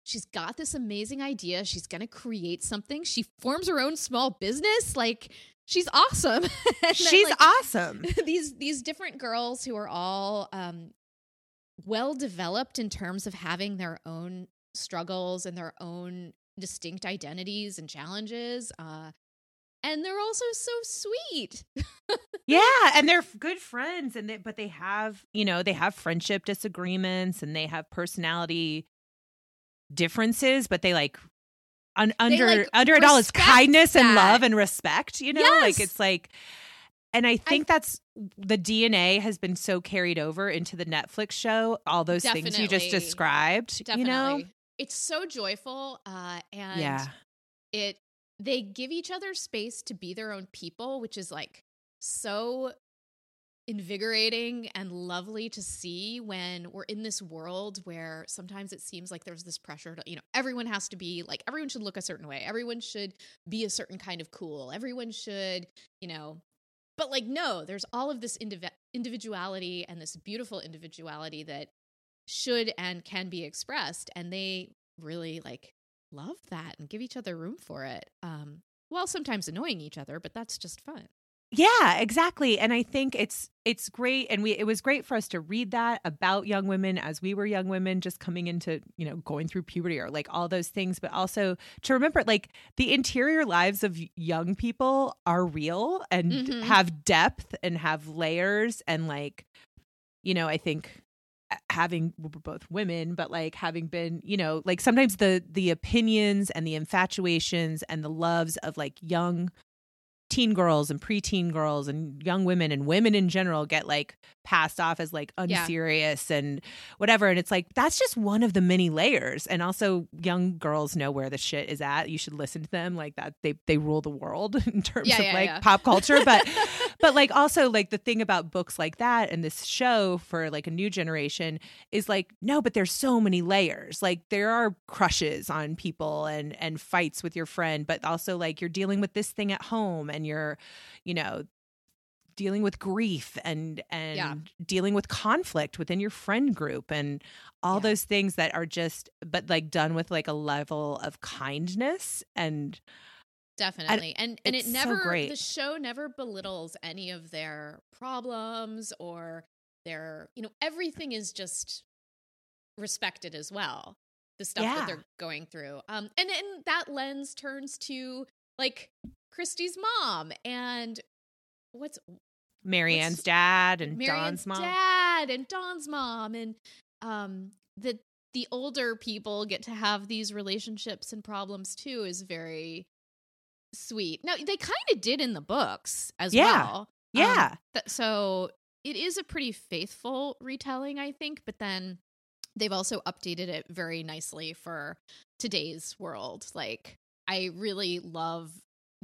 she's got this amazing idea. She's going to create something. She forms her own small business. Like she's awesome. And then, She's like, awesome. these these different girls who are all um, well developed in terms of having their own struggles and their own distinct identities and challenges. Uh, and they're also so sweet. Yeah, and they're good friends, and they, but they have you know they have friendship disagreements, and they have personality differences, but they like un- under like, under it all is kindness and love and respect. You know, like it's like, and I think that's the DNA has been so carried over into the Netflix show. All those things you just described. Definitely. You know, It's so joyful. Uh, and yeah, it they give each other space to be their own people which is like so invigorating and lovely to see when we're in this world where sometimes it seems like there's this pressure to you know everyone has to be like everyone should look a certain way. Everyone should be a certain kind of cool. Everyone should you know but like no there's all of this indiv- individuality and this beautiful individuality that should and can be expressed and they really like love that and give each other room for it um while sometimes annoying each other but that's just fun Yeah, exactly. And I think it's it's great and we it was great for us to read that about young women as we were young women just coming into, you know, going through puberty or like all those things, but also to remember like the interior lives of young people are real and Mhm. have depth and have layers and like you know, I think having we're both women but like having been you know like sometimes the the opinions and the infatuations and the loves of like young teen girls and preteen girls and young women and women in general get like passed off as like Yeah. unserious and whatever. And it's like that's just one of the many layers. And also young girls know where the shit is at. You should listen to them. Like that they they rule the world in terms Yeah, of yeah, like yeah. pop culture. But but like also like the thing about books like that and this show for like a new generation is like no but there's so many layers. Like there are crushes on people and and fights with your friend but also like you're dealing with this thing at home and you're you know dealing with grief and and Yeah. dealing with conflict within your friend group and all Yeah. those things that are just but like done with like a level of kindness and definitely and and it it's so never great. the show never belittles any of their problems or their you know everything is just respected as well the stuff Yeah. that they're going through um and and that lens turns to like kristy's mom and what's Mary Anne's What's- dad and Mary Anne's Dawn's mom. dad and Dawn's mom and um the the older people get to have these relationships and problems too is very sweet. Now they kind of did in the books as Yeah. well. Yeah. Um, th- so it is a pretty faithful retelling, I think, but then they've also updated it very nicely for today's world. Like, I really love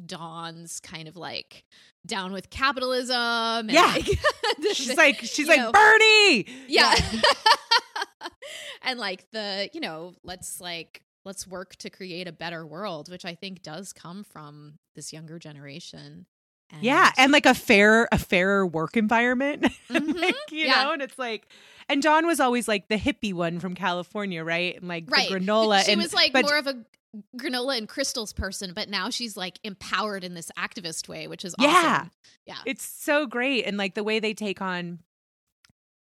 Dawn's kind of like down with capitalism. And Yeah. like, she's like she's like know, Bernie. yeah. and like the, you know, let's like let's work to create a better world, which I think does come from this younger generation. And Yeah, and like a fair a fairer work environment. Mhm, like, you yeah. know, and it's like and Dawn was always like the hippie one from California, right? And like right. the granola She and was like but- more of a granola and crystals person, but now she's like empowered in this activist way, which is Yeah. awesome. Yeah. it's so great and like the way they take on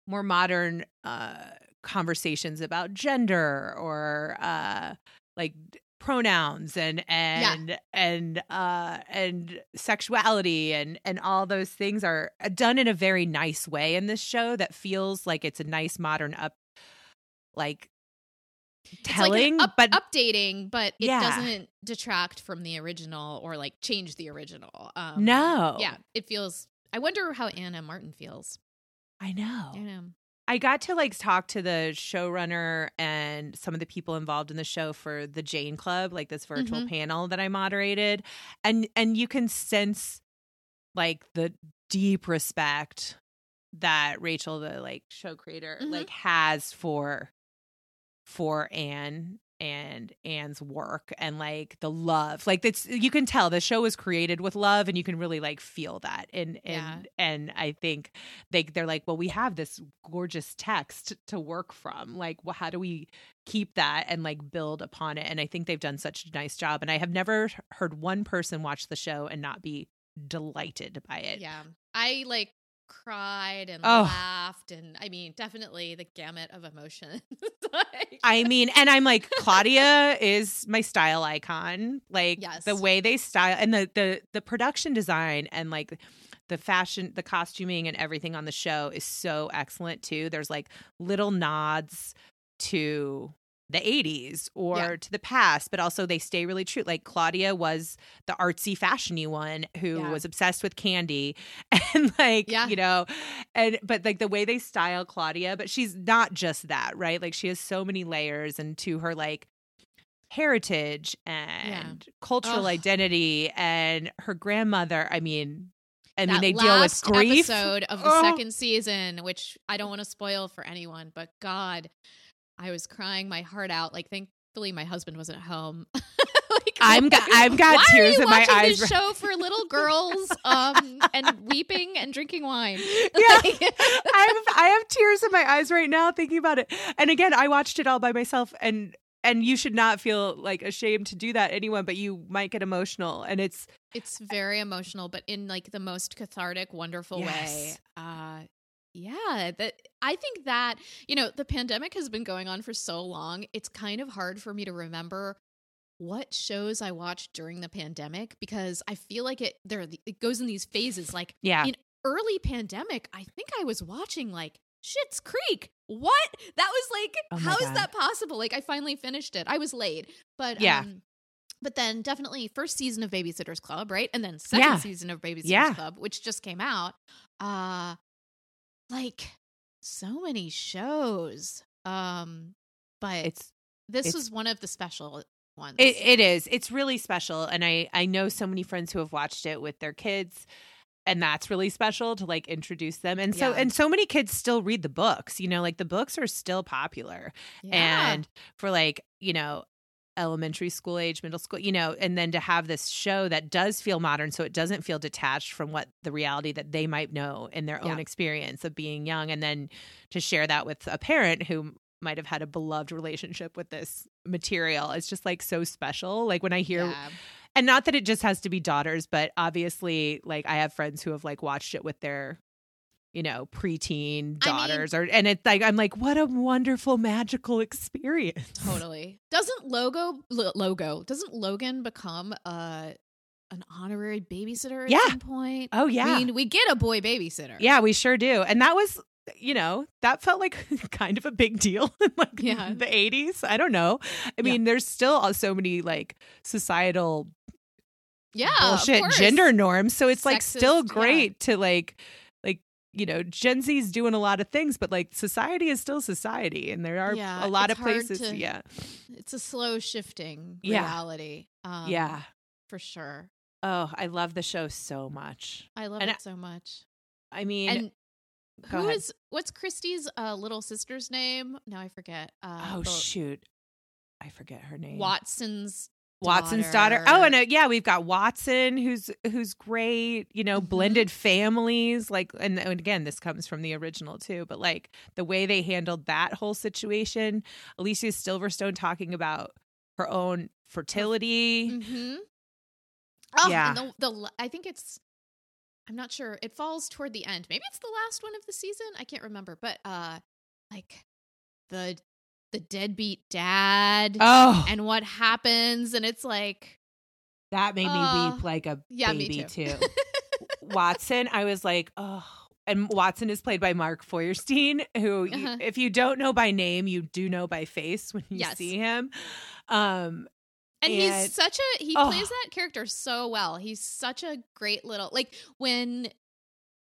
more modern uh conversations about gender or uh like pronouns and and and uh and sexuality and and all those things are uh, done in a very nice way in this show that feels like it's a nice modern up like It's like telling up- but updating, but it Yeah. doesn't detract from the original or like change the original. Um, no Yeah, it feels. I wonder how Ann M. Martin feels. i know I know. I got to like talk to the showrunner and some of the people involved in the show for the Jane Club, like this virtual Mhm. panel that I moderated. And and you can sense like the deep respect that Rachel, the like show creator, Mhm. like has for for Ann and Ann's work and like the love. Like it's you can tell the show was created with love and you can really like feel that. And and Yeah. and I think they they're like, well, we have this gorgeous text to work from. Like, well, how do we keep that and like build upon it? And I think they've done such a nice job. And I have never heard one person watch the show and not be delighted by it. Yeah, I like cried and Oh. laughed, and I mean, definitely the gamut of emotions. Like- I mean, and I'm like Claudia is my style icon. Like Yes. the way they style and the the the production design and like the fashion, the costuming and everything on the show is so excellent too. There's like little nods to the 80s or Yeah. to the past, but also they stay really true. Like Claudia was the artsy fashiony one who Yeah. was obsessed with candy and like, Yeah. you know, and but like the way they style Claudia, but she's not just that, right? Like she has so many layers and to her like heritage and cultural Ugh. identity and her grandmother. I mean, I mean that they deal with grief. episode of the Oh. second season, which I don't want to spoil for anyone, but God, I was crying my heart out. Like, thankfully, my husband wasn't home. like, I'm got- I've got why tears in my eyes This show for little girls, um, and weeping and drinking wine. Yeah. Like- I have I have tears in my eyes right now thinking about it. And again, I watched it all by myself and and you should not feel like ashamed to do that anyone, but you might get emotional and it's it's very emotional, but in like the most cathartic, wonderful way. Uh yeah, that I think that, you know, the pandemic has been going on for so long. It's kind of hard for me to remember what shows I watched during the pandemic because I feel like it there it goes in these phases like yeah. in early pandemic, I think I was watching like Schitt's Creek. What? That was like, Oh how is God. that possible? Like, I finally finished it. I was late, but Yeah. Um, but then definitely first season of Babysitters Club, right? And then second Yeah. season of Babysitters Yeah. Club, which just came out. Uh like so many shows. Um, but It's this it's- was one of the special ones. it, it is. It's really special and I I know so many friends who have watched it with their kids and that's really special to like introduce them. And so Yeah. and so many kids still read the books, you know, like the books are still popular. Yeah. and for like you know elementary school age middle school you know and then to have this show that does feel modern so it doesn't feel detached from what the reality that they might know in their own experience of being young and then to share that with a parent who might have had a beloved relationship with this material it's just like so special like when i hear yeah. and not that it just has to be daughters but obviously like i have friends who have like watched it with their you know preteen I mean- daughters or and it's like i'm like what a wonderful magical experience Totally. Doesn't logo lo- logo doesn't Logan become uh an honorary babysitter at Yeah. some point? oh yeah I mean, we get a boy babysitter. yeah we sure do and that was you know that felt like kind of a big deal in like Yeah. the 80s i don't know i Yeah. mean there's still uh, so many like societal yeah, bullshit gender norms. So it's like Sexist, still yeah. great to like like you know Gen Z is doing a lot of things, but like society is still society, and there are Yeah, a lot of places. to- yeah, It's a slow shifting Yeah. reality. Um, yeah. for sure. Oh, I love the show so much. I love and it I- so much. I mean, And who ahead. is what's Kristy's uh, little sister's name? Now I forget. Uh, oh the- shoot, I forget her name. Watson's Watson's daughter. Oh, and uh, yeah, we've got Watson, who's who's great. You know, Mhm. blended families. Like, and, and again, this comes from the original too. But like the way they handled that whole situation, Alicia Silverstone talking about her own fertility. Mm-hmm. Oh, Yeah. And the, the I think it's. I'm not sure. It falls toward the end. Maybe it's the last one of the season. I can't remember. But uh, like the the deadbeat dad Oh, and what happens, and it's like that made me uh, weep like a yeah, baby too. too. Watson, I was like, oh. And Watson is played by Mark Feuerstein, who, Uh-huh. if you don't know by name, you do know by face when you Yes. see him. Um, And, And- he's such a he Oh. plays that character so well. He's such a great little like when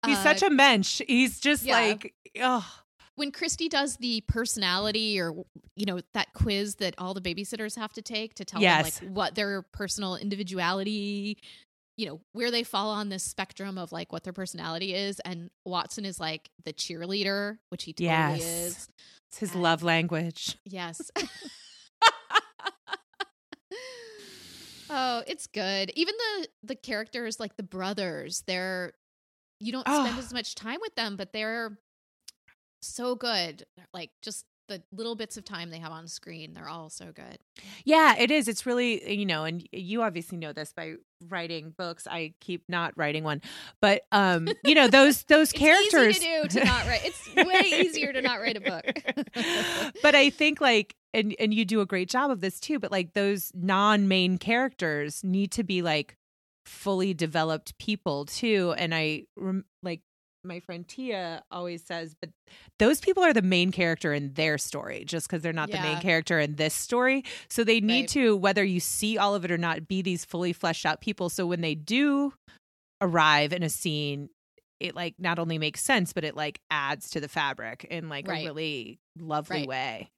He's uh, such a mensch. He's just yeah. like, oh, when Kristy does the personality or you know that quiz that all the babysitters have to take to tell Yes. them like what their personal individuality, you know, where they fall on this spectrum of like what their personality is and Watson is like the cheerleader, which he totally Yes. is. it's his And- love language. Yes. oh, it's good. Even the the characters like the brothers, they're you don't spend Oh. as much time with them, but they're so good. Like just the little bits of time they have on screen, they're all so good. Yeah, it is. It's really, you know, and you obviously know this by writing books. I keep not writing one, but um, you know, those those characters. To do to not write. It's way easier to not write a book. but I think like and and you do a great job of this too, but like those non-main characters need to be like fully developed people too and I rem- like my friend Tia always says, but those people are the main character in their story just because they're not the main character in this story. So they need Right. to, whether you see all of it or not, be these fully fleshed out people. So when they do arrive in a scene, it like not only makes sense, but it like adds to the fabric in like Right. a really lovely Right. way.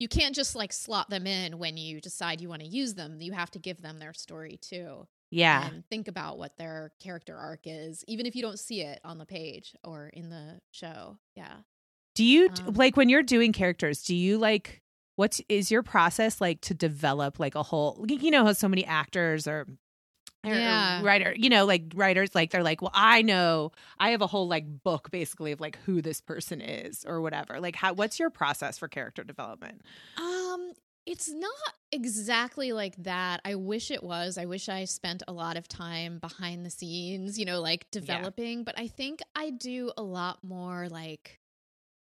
you can't just like slot them in when you decide you want to use them. You have to give them their story too. Yeah. and think about what their character arc is, even if you don't see it on the page or in the show. Yeah. Do you Um, like when you're doing characters, do you like what's is your process like to develop like a whole you know how so many actors or or- or Yeah. writer you know like writers like they're like well i know i have a whole like book basically of like who this person is or whatever like how what's your process for character development Um, it's not exactly like that. I wish it was. I wish I spent a lot of time behind the scenes, you know, like developing, but I think I do a lot more like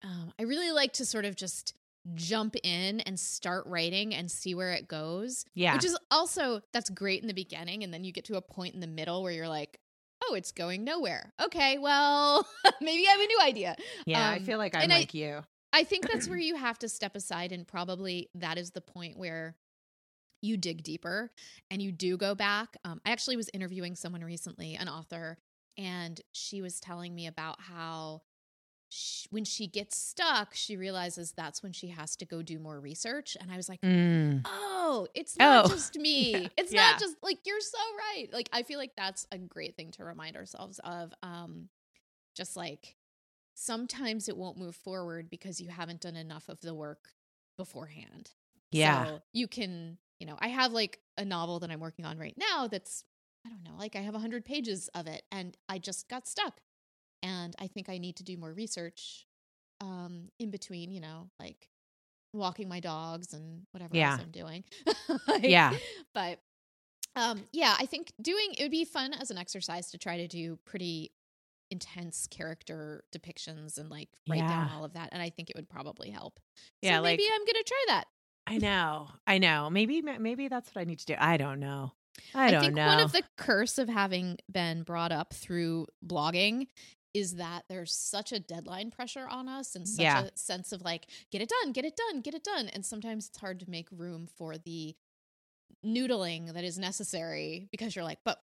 um I really like to sort of just jump in and start writing and see where it goes. yeah Which is also that's great in the beginning and then you get to a point in the middle where you're like, "Oh, it's going nowhere." Okay, well, maybe I have a new idea. yeah i um, feel like i'm and I- like you I think that's where you have to step aside, and probably that is the point where you dig deeper and you do go back. Um, I actually was interviewing someone recently, an author, and she was telling me about how sh when she gets stuck, she realizes that's when she has to go do more research. And I was like, Mm. oh, it's not Oh. just me. Yeah. It's Yeah. not just like you're so right. Like I feel like that's a great thing to remind ourselves of. Um, just like sometimes it won't move forward because you haven't done enough of the work beforehand. yeah So you can, you know, I have like a novel that I'm working on right now that's, I don't know, like I have 100 pages of it and I just got stuck. And I think I need to do more research um, in between, you know, like walking my dogs and whatever Yeah. else I'm doing. Like, Yeah. But um, yeah, I think doing it would be fun as an exercise to try to do pretty intense character depictions and like write down all of that. And I think it would probably help. Yeah, so maybe like- I'm gonna try that. i know i know maybe maybe that's what i need to do i don't know i don't think know one of the curse of having been brought up through blogging is that there's such a deadline pressure on us and such Yeah. a sense of like get it done, get it done, get it done, and sometimes it's hard to make room for the noodling that is necessary because you're like, but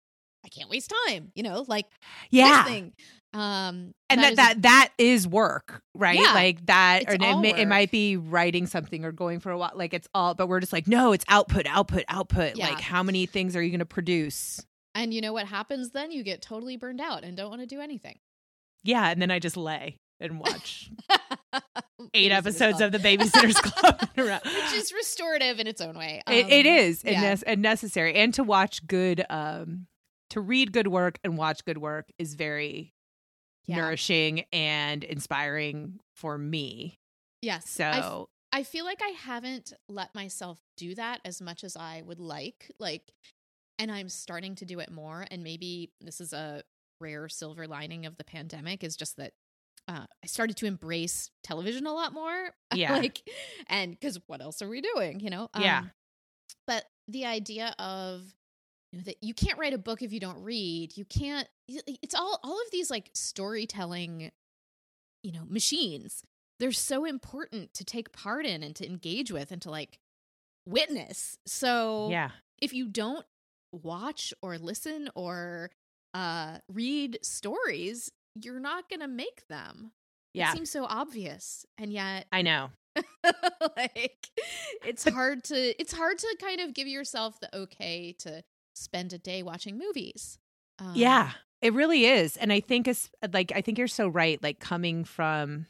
I can't waste time, you know, like yeah. this thing. Um, and that, is- that that is work right Yeah, like that or it, may- it might be writing something or going for a walk. like it's all but we're just like no it's output output output Yeah. like how many things are you going to produce and you know what happens then? You get totally burned out and don't want to do anything. yeah and then i just lay and watch eight episodes Club. of the babysitters club in a row. which is restorative in its own way. it, it Um, is and, yeah. and necessary and to watch good um to read good work and watch good work is very Yeah. nourishing and inspiring for me Yes. So I feel like I haven't let myself do that as much as I would like. Like, and I'm starting to do it more. And maybe this is a rare silver lining of the pandemic is just that uh, I started to embrace television a lot more. Yeah. like, and because what else are we doing? You know? Yeah. Um, but the idea of, you know, that you can't write a book if you don't read. You can't, it's all, all of these like storytelling, you know, machines they're so important to take part in and to engage with and to like witness. So yeah if you don't watch or listen or uh read stories, you're not to make them. yeah It seems so obvious. And yet i know like it's hard to it's hard to kind of give yourself the okay to spend a day watching movies. Um, Yeah, it really is. And I think it's like I think you're so right like coming from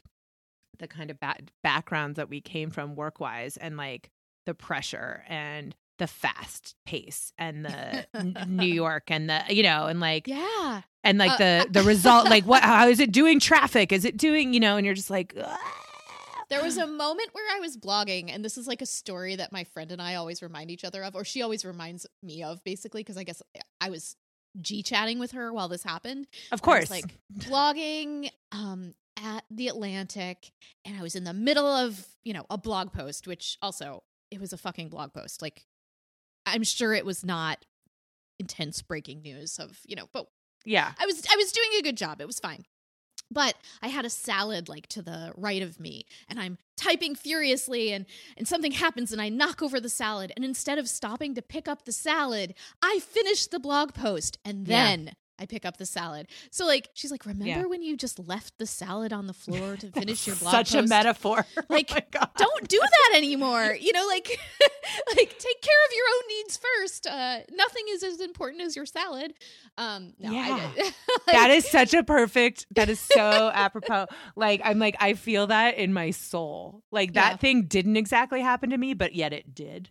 the kind of ba- backgrounds that we came from work-wise and like the pressure and the fast pace and the n- New York and the you know and like Yeah. and like Uh, the the result like what how is it doing traffic is it doing you know and you're just like "Ah." There was a moment where I was blogging, and this is like a story that my friend and I always remind each other of, or she always reminds me of, basically, because I guess I was G chatting with her while this happened. of course like blogging um, at the Atlantic, and I was in the middle of you know a blog post, which also it was a fucking blog post. Like I'm sure it was not intense breaking news of you know, but yeah I was I was doing a good job. It was fine. But I had a salad like to the right of me and I'm typing furiously and and something happens and I knock over the salad and instead of stopping to pick up the salad, I finish the blog post and Yeah. I pick up the salad. So like she's like, "Remember Yeah. when you just left the salad on the floor to finish your blog such a post?" metaphor Oh Like, my God. don't do that anymore. You know, like like take care of your own needs first. Uh nothing is as important as your salad. Um no, Yeah. I, that is such a perfect that is so apropos like i'm like i feel that in my soul like that Yeah. thing didn't exactly happen to me but yet it did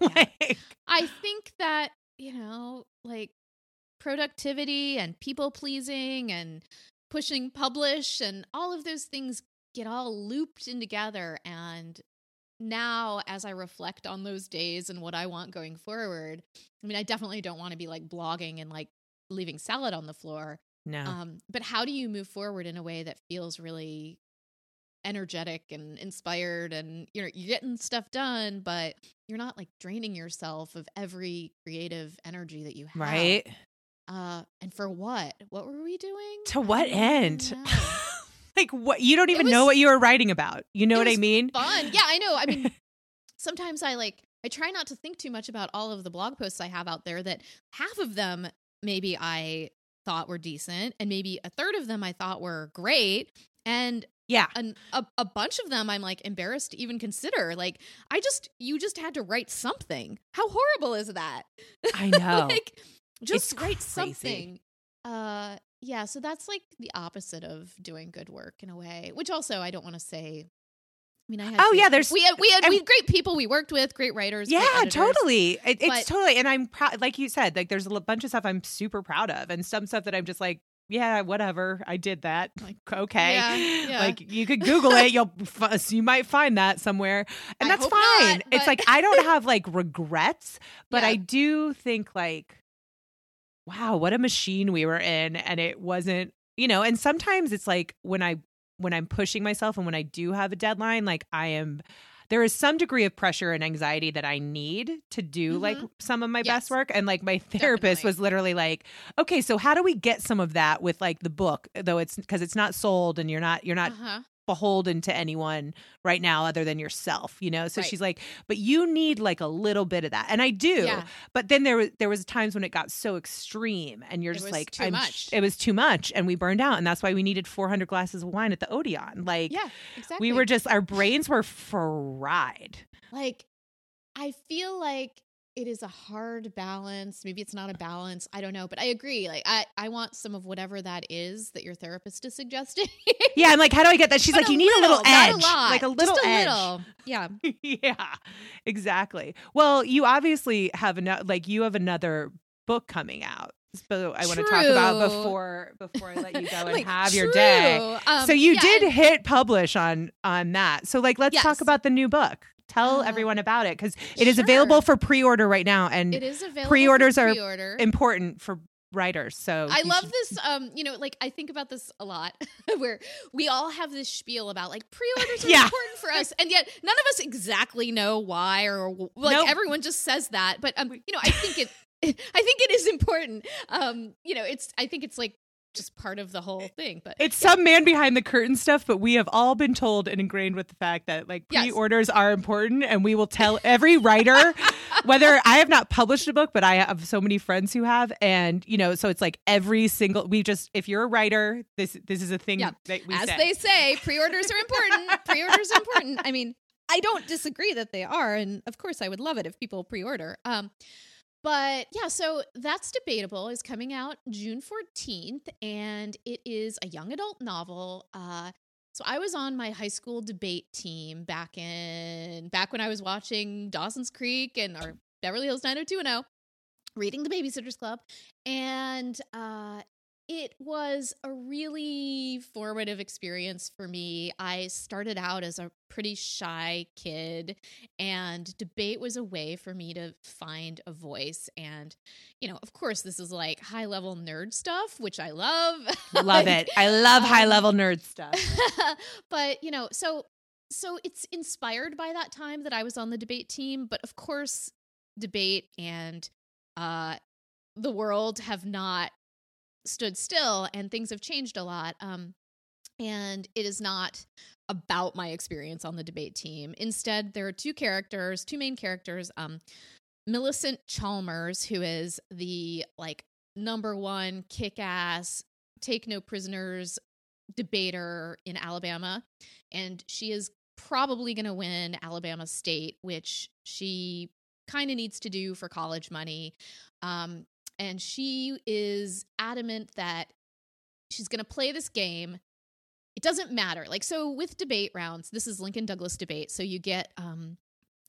like I think that, you know, like productivity and people pleasing and pushing publish and all of those things get all looped in together. And now, as I reflect on those days and what I want going forward, I mean, I definitely don't want to be like blogging and like leaving salad on the floor. no Um, but how do you move forward in a way that feels really energetic and inspired and you know you're getting stuff done but you're not like draining yourself of every creative energy that you have right uh and for what? What were we doing? To what end? like what you don't even know what you were writing about. You know what i mean? fun. Yeah i know. I mean sometimes i like i try not to think too much about all of the blog posts i have out there that half of them maybe i thought were decent and maybe a third of them i thought were great and yeah. And a, a bunch of them I'm like embarrassed to even consider. Like, I just, you just had to write something. How horrible is that? I know. like, just It's write crazy. something. Uh, yeah. So that's like the opposite of doing good work in a way, which also I don't want to say. I mean, I had Oh, great- yeah, there's- we had we had we had great people we worked with, great writers. great yeah editors. totally it, it's But- totally and i'm proud like you said like there's a bunch of stuff i'm super proud of and some stuff that i'm just like yeah whatever i did that like okay Yeah, yeah. like you could google it you'll f- you might find that somewhere and I that's fine not, it's like i don't have like regrets but Yeah. i do think like wow what a machine we were in and it wasn't you know and sometimes it's like when i when i'm pushing myself and when i do have a deadline like i am there is some degree of pressure and anxiety that I need to do like Mhm. some of my Yes. best work. And like my therapist Definitely. was literally like, okay, so how do we get some of that with like the book, though it's because it's not sold and you're not, you're not Uh-huh. Beholden to anyone right now other than yourself you know so Right. she's like but you need like a little bit of that and i do Yeah. but then there was there was times when it got so extreme and you're It just like too much. it was too much and we burned out and that's why we needed 400 glasses of wine at the odeon like Yeah, exactly. we were just our brains were fried like I feel like it is a hard balance. Maybe it's not a balance. I don't know, but I agree. Like I I want some of whatever that is that your therapist is suggesting. yeah I'm like how do i get that she's But like you need a little edge a lot, like a little just a edge little. Yeah. yeah, exactly. Well, you obviously have another, like you have another book coming out. So I want to talk about before before I let you go and Like, have your day. Um, so you yeah, did and- hit publish on on that. So like let's talk about the new book. Tell Uh, everyone about it because it is available for pre-order right now and It is available. pre-orders for are pre-order. important for writers. So I love should- this. Um, you know, like I think about this a lot, where we all have this spiel about like pre-orders are Yeah. important for us, and yet none of us exactly know why, or like Nope. everyone just says that. But um, you know, I think it, I think it is important. Um, you know, it's I think it's like just part of the whole thing. But It's some man behind the curtain stuff, but we have all been told and ingrained with the fact that like pre-orders are important, and we will tell every writer whether I have not published a book, but I have so many friends who have, and you know, so it's like every single we just if you're a writer, this this is a thing Yeah. that we as say. they say, pre-orders are important. pre-orders are important. I mean, I don't disagree that they are, and of course, I would love it if people pre-order. Um, but yeah, so that's debatable. is coming out June fourteenth, and it is a young adult novel. Uh, so I was on my high school debate team back in back when I was watching Dawson's Creek and or Beverly Hills 90210, reading The Babysitters Club, and uh, it was a really formative experience for me. I started out as a pretty shy kid, and debate was a way for me to find a voice. And, you know, of course, this is like high level nerd stuff, which I love. love Like, it. I love um, high level nerd stuff. but you know, so so it's inspired by that time that I was on the debate team, but of course, debate and uh the world have not stood still and things have changed a lot. Um and it is not about my experience on the debate team. Instead, there are two characters, two main characters, um Millicent Chalmers, who is the like number one kick ass, take no prisoners debater in Alabama. And she is probably going to win Alabama State, which she kind of needs to do for college money. Um, and she is adamant that she's going to play this game. It doesn't matter. Like, so with debate rounds, this is Lincoln Douglas debate. So you get, um,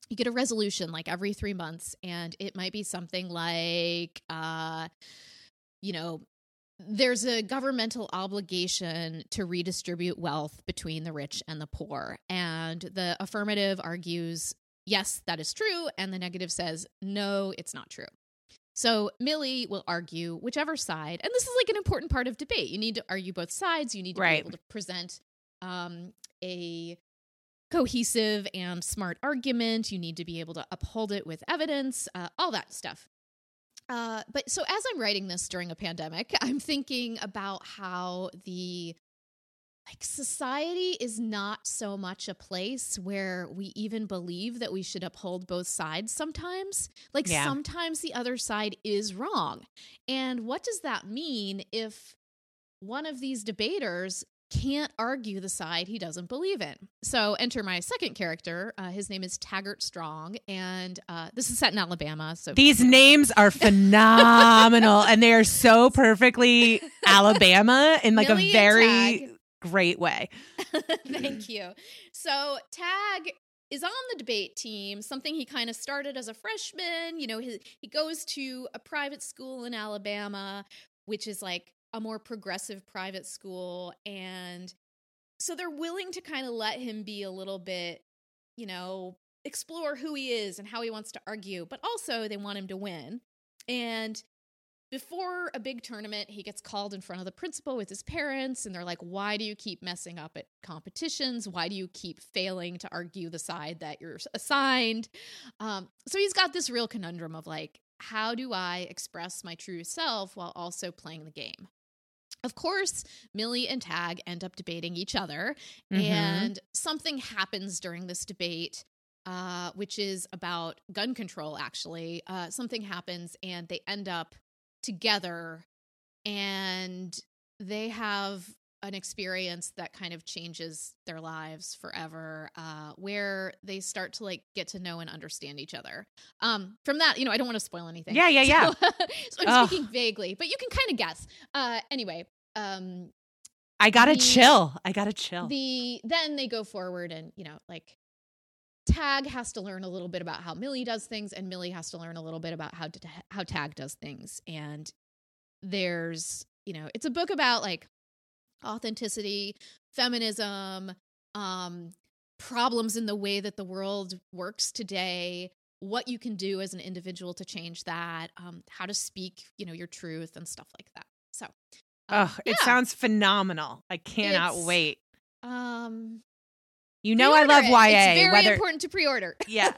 you get a resolution like every three months, and it might be something like, uh, you know, there's a governmental obligation to redistribute wealth between the rich and the poor. And the affirmative argues, yes, that is true. And the negative says, no, it's not true. So Millie will argue whichever side. And this is like an important part of debate. You need to argue both sides. You need to Right. be able to present um, a cohesive and smart argument. You need to be able to uphold it with evidence, uh, all that stuff. Uh, but so as I'm writing this during a pandemic, I'm thinking about how the like society is not so much a place where we even believe that we should uphold both sides sometimes. Like Yeah. sometimes the other side is wrong. And what does that mean if one of these debaters can't argue the side he doesn't believe in. So enter my second character. Uh, his name is Taggart Strong, and uh, this is set in Alabama. So These names are phenomenal and they are so perfectly Alabama in like Millie a very. Great way. Thank you. So Tag is on the debate team, something he kind of started as a freshman. You know, he, he goes to a private school in Alabama, which is like a more progressive private school. And so they're willing to kind of let him be a little bit, you know, explore who he is and how he wants to argue, but also they want him to win. And before a big tournament, he gets called in front of the principal with his parents, and they're like, Why do you keep messing up at competitions? Why do you keep failing to argue the side that you're assigned? Um, so he's got this real conundrum of like, How do I express my true self while also playing the game? of course, Millie and Tag end up debating each other, Mhm. and something happens during this debate, uh, which is about gun control. Actually, uh, something happens, and they end up together, and they have an experience that kind of changes their lives forever uh where they start to like get to know and understand each other um from that you know i don't want to spoil anything Yeah, yeah, yeah. so, so i'm speaking vaguely but you can kind of guess uh anyway um I gotta The- chill. I gotta chill. the then they go forward and you know like tag has to learn a little bit about how millie does things and millie has to learn a little bit about how to, how tag does things and there's you know it's a book about like authenticity feminism um problems in the way that the world works today what you can do as an individual to change that um how to speak you know your truth and stuff like that so um, Ugh, it yeah. sounds phenomenal. I cannot It's- wait. um You know I love Pre-order YA. It's very whether important to pre-order. Yeah.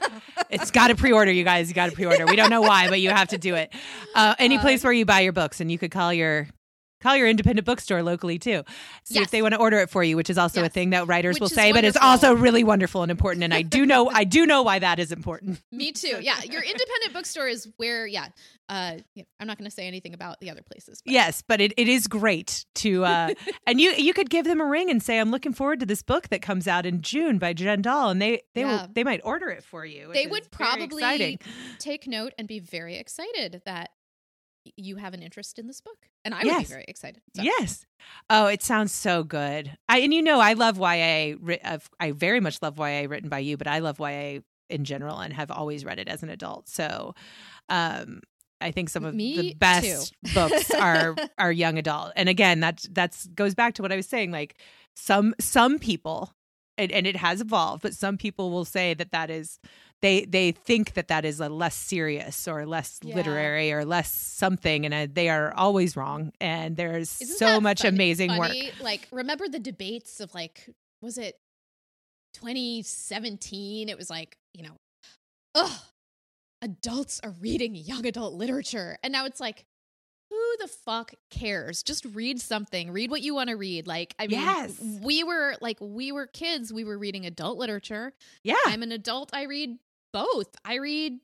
it's got to pre-order, you guys. You got to pre-order. We don't know why, but you have to do it. Uh, any Uh, place where you buy your books, and you could call your call your independent bookstore locally too. See if they want to order it for you, which is also a thing that writers Which will say, but it's also really wonderful and important. And I do know, I do know why that is important. Me too. Yeah, your independent bookstore is where. Yeah, uh, yeah, I'm not going to say anything about the other places. But Yes, but it, it is great to uh and you you could give them a ring and say I'm looking forward to this book that comes out in June by Jen Doll and they they Yeah. will they might order it for you. They would probably take note and be very excited that you have an interest in this book, and I would Yes. be very excited. So, Yes. Oh, it sounds so good. I and you know I love YA. I very much love YA written by you, but I love YA in general and have always read it as an adult. So, um, I think some of Me the best books are are young adult. And again, that that's goes back to what I was saying. Like some some people, and, and it has evolved, but some people will say that that is they they think that that is a less serious or less Yeah. literary or less something, and uh, they are always wrong. And there's Isn't so much funny- amazing work. Like, remember the debates of like, was it 2017? It was like, you know, ugh, adults are reading young adult literature. And now it's like, who the fuck cares? Just read something. Read what you want to read. Like, I mean, Yes. we were like, we were kids. We were reading adult literature. Yeah, I'm an adult. I read both. I read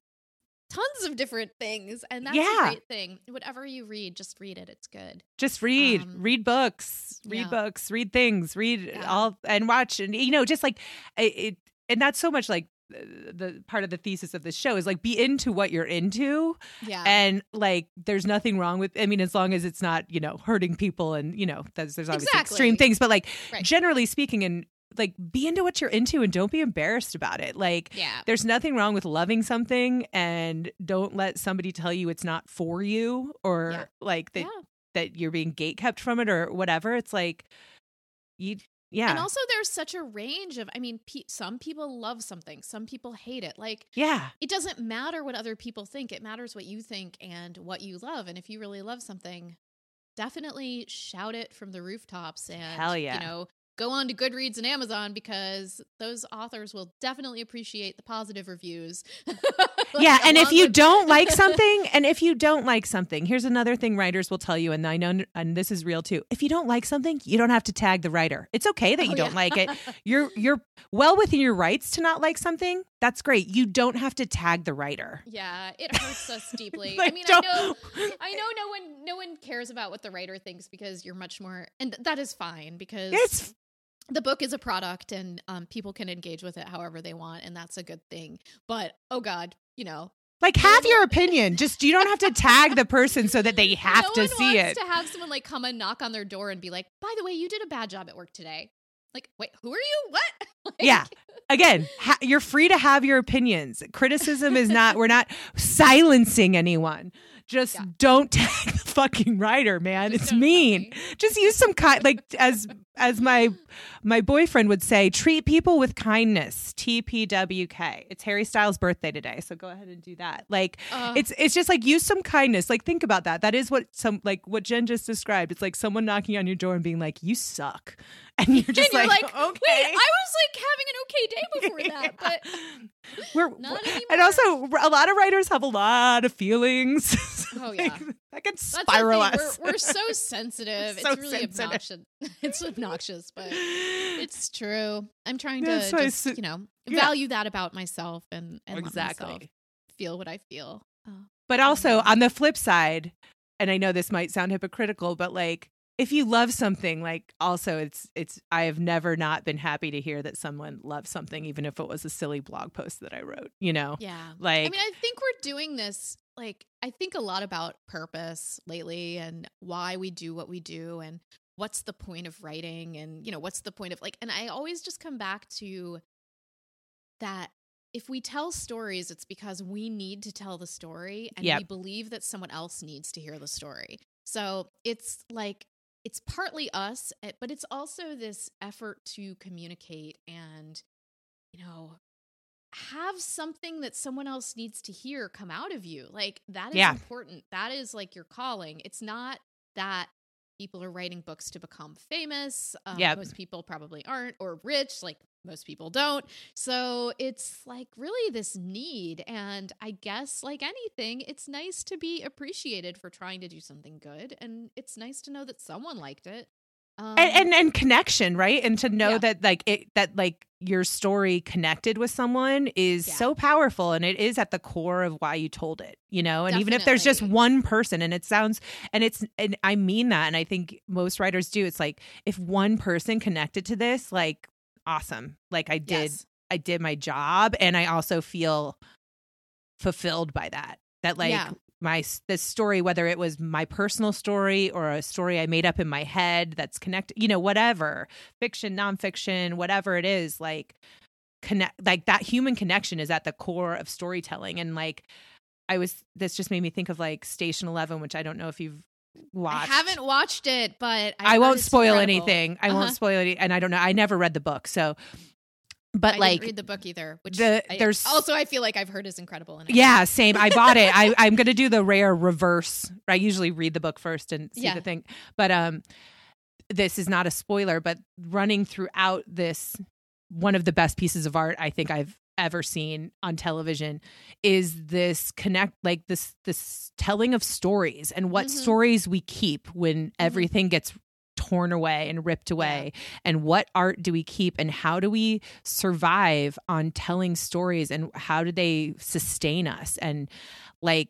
tons of different things. And that's Yeah. a great thing. Whatever you read, just read it. It's good. just read Um, read books read yeah. books read things read Yeah. all and watch and you know just like it, it and that's so much like the part of the thesis of this show is like be into what you're into Yeah. and like there's nothing wrong with i mean as long as it's not you know hurting people and you know there's, there's obviously extreme things but like Right. generally speaking and like be into what you're into and don't be embarrassed about it like yeah. there's nothing wrong with loving something and don't let somebody tell you it's not for you or Yeah. like that Yeah. that you're being gate kept from it or whatever it's like you yeah And also, there's such a range of, I mean, pe- some people love something, some people hate it. Like, yeah it doesn't matter what other people think, it matters what you think and what you love. And if you really love something, definitely shout it from the rooftops and, Hell yeah. you know, go on to Goodreads and Amazon because those authors will definitely appreciate the positive reviews. Like, yeah and if you with- don't like something and if you don't like something here's another thing writers will tell you and i know and this is real too if you don't like something you don't have to tag the writer. It's okay that oh, you Oh, don't yeah. like it. You're you're well within your rights to not like something. That's great. You don't have to tag the writer. Yeah, it hurts us deeply. I mean, I don't- know, I know, no one, no one cares about what the writer thinks because you're much more, and th- that is fine because it's the book is a product and um, people can engage with it however they want, and that's a good thing. But oh god, you know, like have your opinion just you don't have to tag the person so that they have no to see it to have someone like come and knock on their door and be like, "By the way, you did a bad job at work today." Like, wait, who are you? What? Like, Yeah. again ha- you're free to have your opinions criticism is not we're not silencing anyone just Yeah. don't tag the fucking writer man Just it's mean me. just use some kind like as as my my boyfriend would say treat people with kindness. Tpwk it's harry styles birthday today so go ahead and do that. Like Ugh. it's it's just like use some kindness. Like think about that. That is what some like what jen just described. It's like someone knocking on your door and being like you suck. And you're just and you're like, okay wait, I was like having an okay day before that, but we're, and also a lot of writers have a lot of feelings. Oh, Like, I can spiral us. We're, we're so sensitive. So it's really sensitive. obnoxious. it's obnoxious, but it's true. I'm trying to That's just, you know, yeah. value that about myself and, and let myself exactly. feel what I feel. Oh. But also mm-hmm. on the flip side, and I know this might sound hypocritical, but like if you love something, like also it's it's I have never not been happy to hear that someone loves something, even if it was a silly blog post that I wrote. You know, Yeah. like I mean, I think we're doing this. Like, I think a lot about purpose lately and why we do what we do and what's the point of writing and, you know, what's the point of like, and I always just come back to that if we tell stories, it's because we need to tell the story and Yep. we believe that someone else needs to hear the story. So it's like, it's partly us, eh, but it's also this effort to communicate and, you know, have something that someone else needs to hear come out of you. Like that is Yeah. important. That is like your calling. It's not that people are writing books to become famous. Um, Yep. Most people probably aren't, or rich. Like most people don't. So it's like really this need. And I guess, like anything, it's nice to be appreciated for trying to do something good. And it's nice to know that someone liked it. Um, and, and and connection, right? And to know Yeah. that like it that like your story connected with someone is Yeah. so powerful and it is at the core of why you told it, you know? And even if there's just one person and it sounds and it's and I mean that and I think most writers do. It's like if one person connected to this, like awesome. Like I did yes. I did my job and I also feel fulfilled by that. That like Yeah. My this story whether it was my personal story or a story I made up in my head that's connected, you know, whatever, fiction, nonfiction, whatever it is, like connect like that human connection is at the core of storytelling and like I was this just made me think of like Station 11 which I don't know if you've watched. I haven't watched it, but I, I won't spoil anything. I Uh-huh. won't spoil any and I don't know. I never read the book. So but I like didn't read the book either. Which the- I- there's- also I feel like I've heard is incredible. And Yeah, same. I bought it. I, I'm gonna do the rare reverse. I usually read the book first and see Yeah. the thing. But um this is not a spoiler, but running throughout this one of the best pieces of art I think I've ever seen on television is this connect like this this telling of stories and what Mhm. stories we keep when everything gets torn away and ripped away? And what art do we keep? And how do we survive on telling stories? And how do they sustain us? And like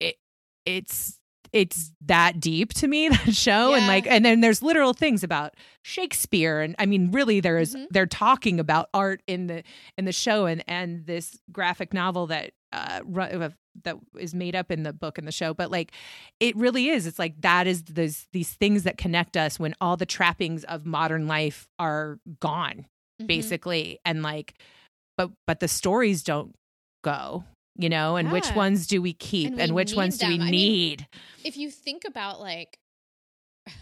it it's it's that deep to me that show. And like and then there's literal things about Shakespeare. And I mean really there is- Mhm. they're talking about art in the in the show. And and this graphic novel that uh uh, that is made up in the book and the show but like it really is it's like that is these these things that connect us when all the trappings of modern life are gone Mhm. basically and like but but the stories don't go you know and which ones do we keep And and, which ones do we them. I mean, need If you think about like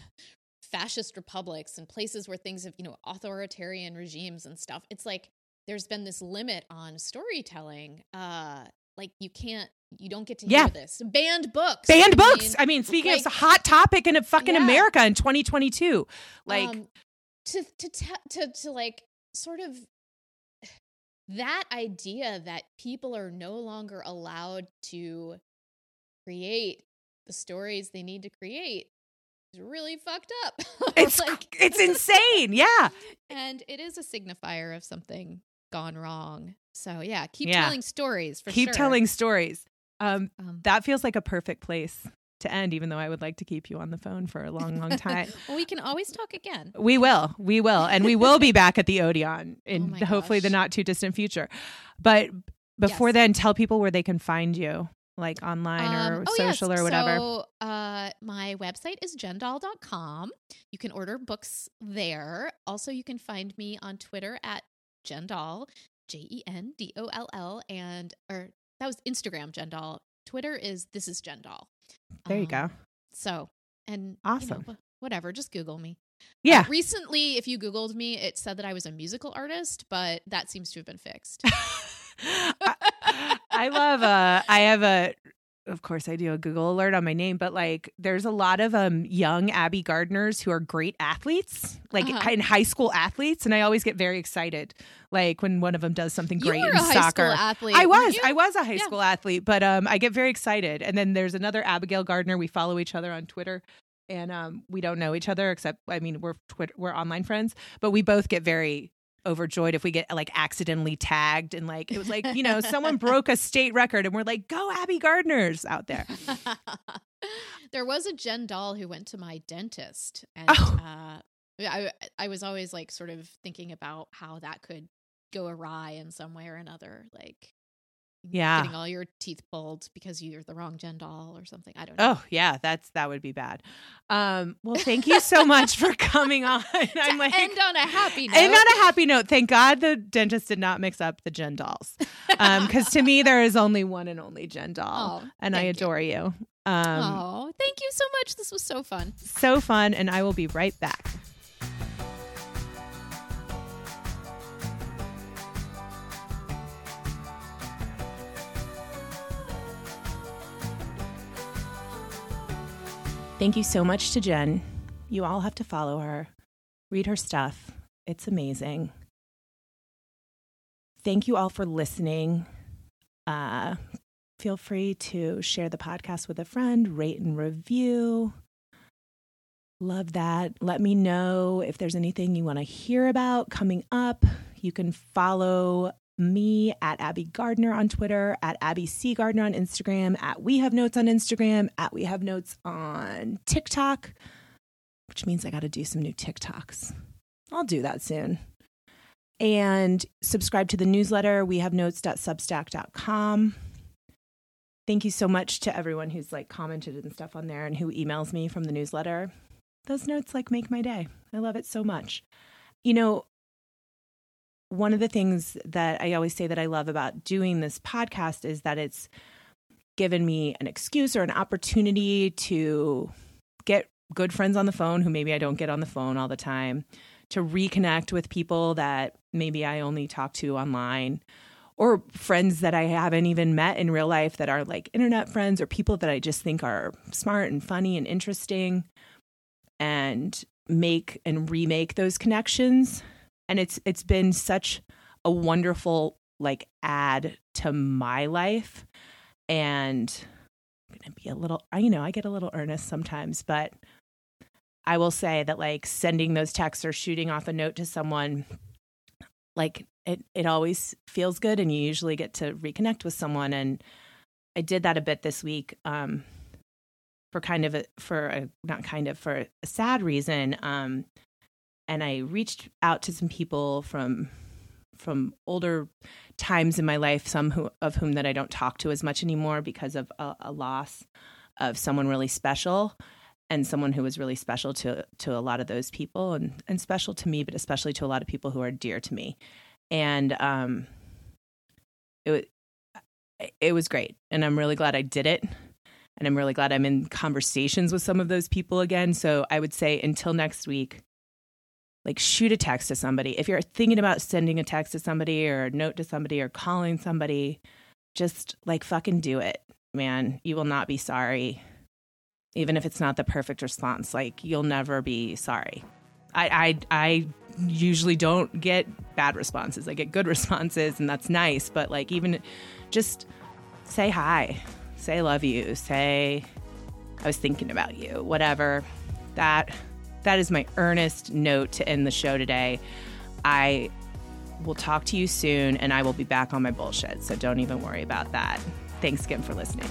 fascist republics and places where things have, you know, authoritarian regimes and stuff, it's like there's been this limit on storytelling. Uh like you can't you don't get to Yeah. hear this. Banned books. banned I books mean, i mean speaking like- of a hot topic in a fucking Yeah. america in 2022 like um, to to te- to to like sort of that idea that people are no longer allowed to create the stories they need to create is really fucked up. it's Like- it's insane yeah and it is a signifier of something gone wrong. So yeah, keep Yeah. telling stories for keep sure. telling stories um Um, that feels like a perfect place to end even though i would like to keep you on the phone for a long long time well, we can always talk again. We will. We will. And we will be back at the Odeon in Oh hopefully the not too distant future. But before Yes. then, tell people where they can find you, like online or Um, oh, yes. social or whatever. So, uh, my website is jendoll.com. You can order books there. Also, you can find me on Twitter at jendoll, J E N D O L L, and or that was Instagram jendoll. Twitter is this is jendoll. there you Um, go. So, and you know, Awesome. whatever, just Google me. Uh, Yeah. recently, if you Googled me, it said that I was a musical artist, but that seems to have been fixed. I, I love uh I have a of course I do a Google alert on my name, but like there's a lot of um young Abby Gardners who are great athletes, like Uh-huh. in high school athletes, and I always get very excited, like when one of them does something You great were in a high soccer. school athlete. I was? I was a high Yeah. school athlete, but um, I get very excited. And then there's another Abigail Gardner. We follow each other on Twitter, and um, we don't know each other except, I mean, we're Twitter, we're online friends, but we both get very overjoyed if we get like accidentally tagged and like it was like you know someone broke a state record and we're like go Abby Gardner's out there. there was a Jen Doll who went to my dentist, and Oh. uh, I I was always like sort of thinking about how that could go awry in some way or another, like Yeah. getting all your teeth pulled because you're the wrong Jen Doll or something. I don't know. Oh yeah, that's that would be bad. Um, well, thank you so much for coming on. I'm like End on a happy note. And on a happy note, thank God the dentist did not mix up the Jen Dolls. Because to me, there is only one and only Jen Doll. Oh, and I thank you. adore you. Um, oh, thank you so much. This was so fun. So fun. And I will be right back. Thank you so much to Jen. You all have to follow her, read her stuff. It's amazing. Thank you all for listening. Uh, feel free to share the podcast with a friend, rate and review. Love that. Let me know if there's anything you want to hear about coming up. You can follow me at Abby Gardner on Twitter, at Abby C. Gardner on Instagram, at We Have Notes on Instagram, at We Have Notes on TikTok, which means I got to do some new TikToks. I'll do that soon. And subscribe to the newsletter, we have notes.substack.com. Thank you so much to everyone who's like commented and stuff on there and who emails me from the newsletter. Those notes like make my day. I love it so much. You know, one of the things that I always say that I love about doing this podcast is that it's given me an excuse or an opportunity to get good friends on the phone who maybe I don't get on the phone all the time, to reconnect with people that maybe I only talk to online, or friends that I haven't even met in real life that are like internet friends or people that I just think are smart and funny and interesting, and make and remake those connections. And it's it's been such a wonderful like add to my life. And I'm gonna be a little I you know I get a little earnest sometimes but I will say that like sending those texts or shooting off a note to someone like it it always feels good and you usually get to reconnect with someone. And I did that a bit this week um for kind of a for a not kind of for a sad reason um and I reached out to some people from from older times in my life, some who, of whom that I don't talk to as much anymore because of a, a loss of someone really special and someone who was really special to to a lot of those people and and special to me, but especially to a lot of people who are dear to me. And um, it it was great, and I'm really glad I did it. And I'm really glad I'm in conversations with some of those people again. So I would say until next week, like shoot a text to somebody. If you're thinking about sending a text to somebody or a note to somebody or calling somebody, just like fucking do it, man. You will not be sorry. Even if it's not the perfect response, like you'll never be sorry. I I I usually don't get bad responses. I get good responses and that's nice, but like even just say hi. Say love you. Say I was thinking about you. Whatever. That that is my earnest note to end the show today. I will talk to you soon and I will be back on my bullshit. So don't even worry about that. Thanks again for listening.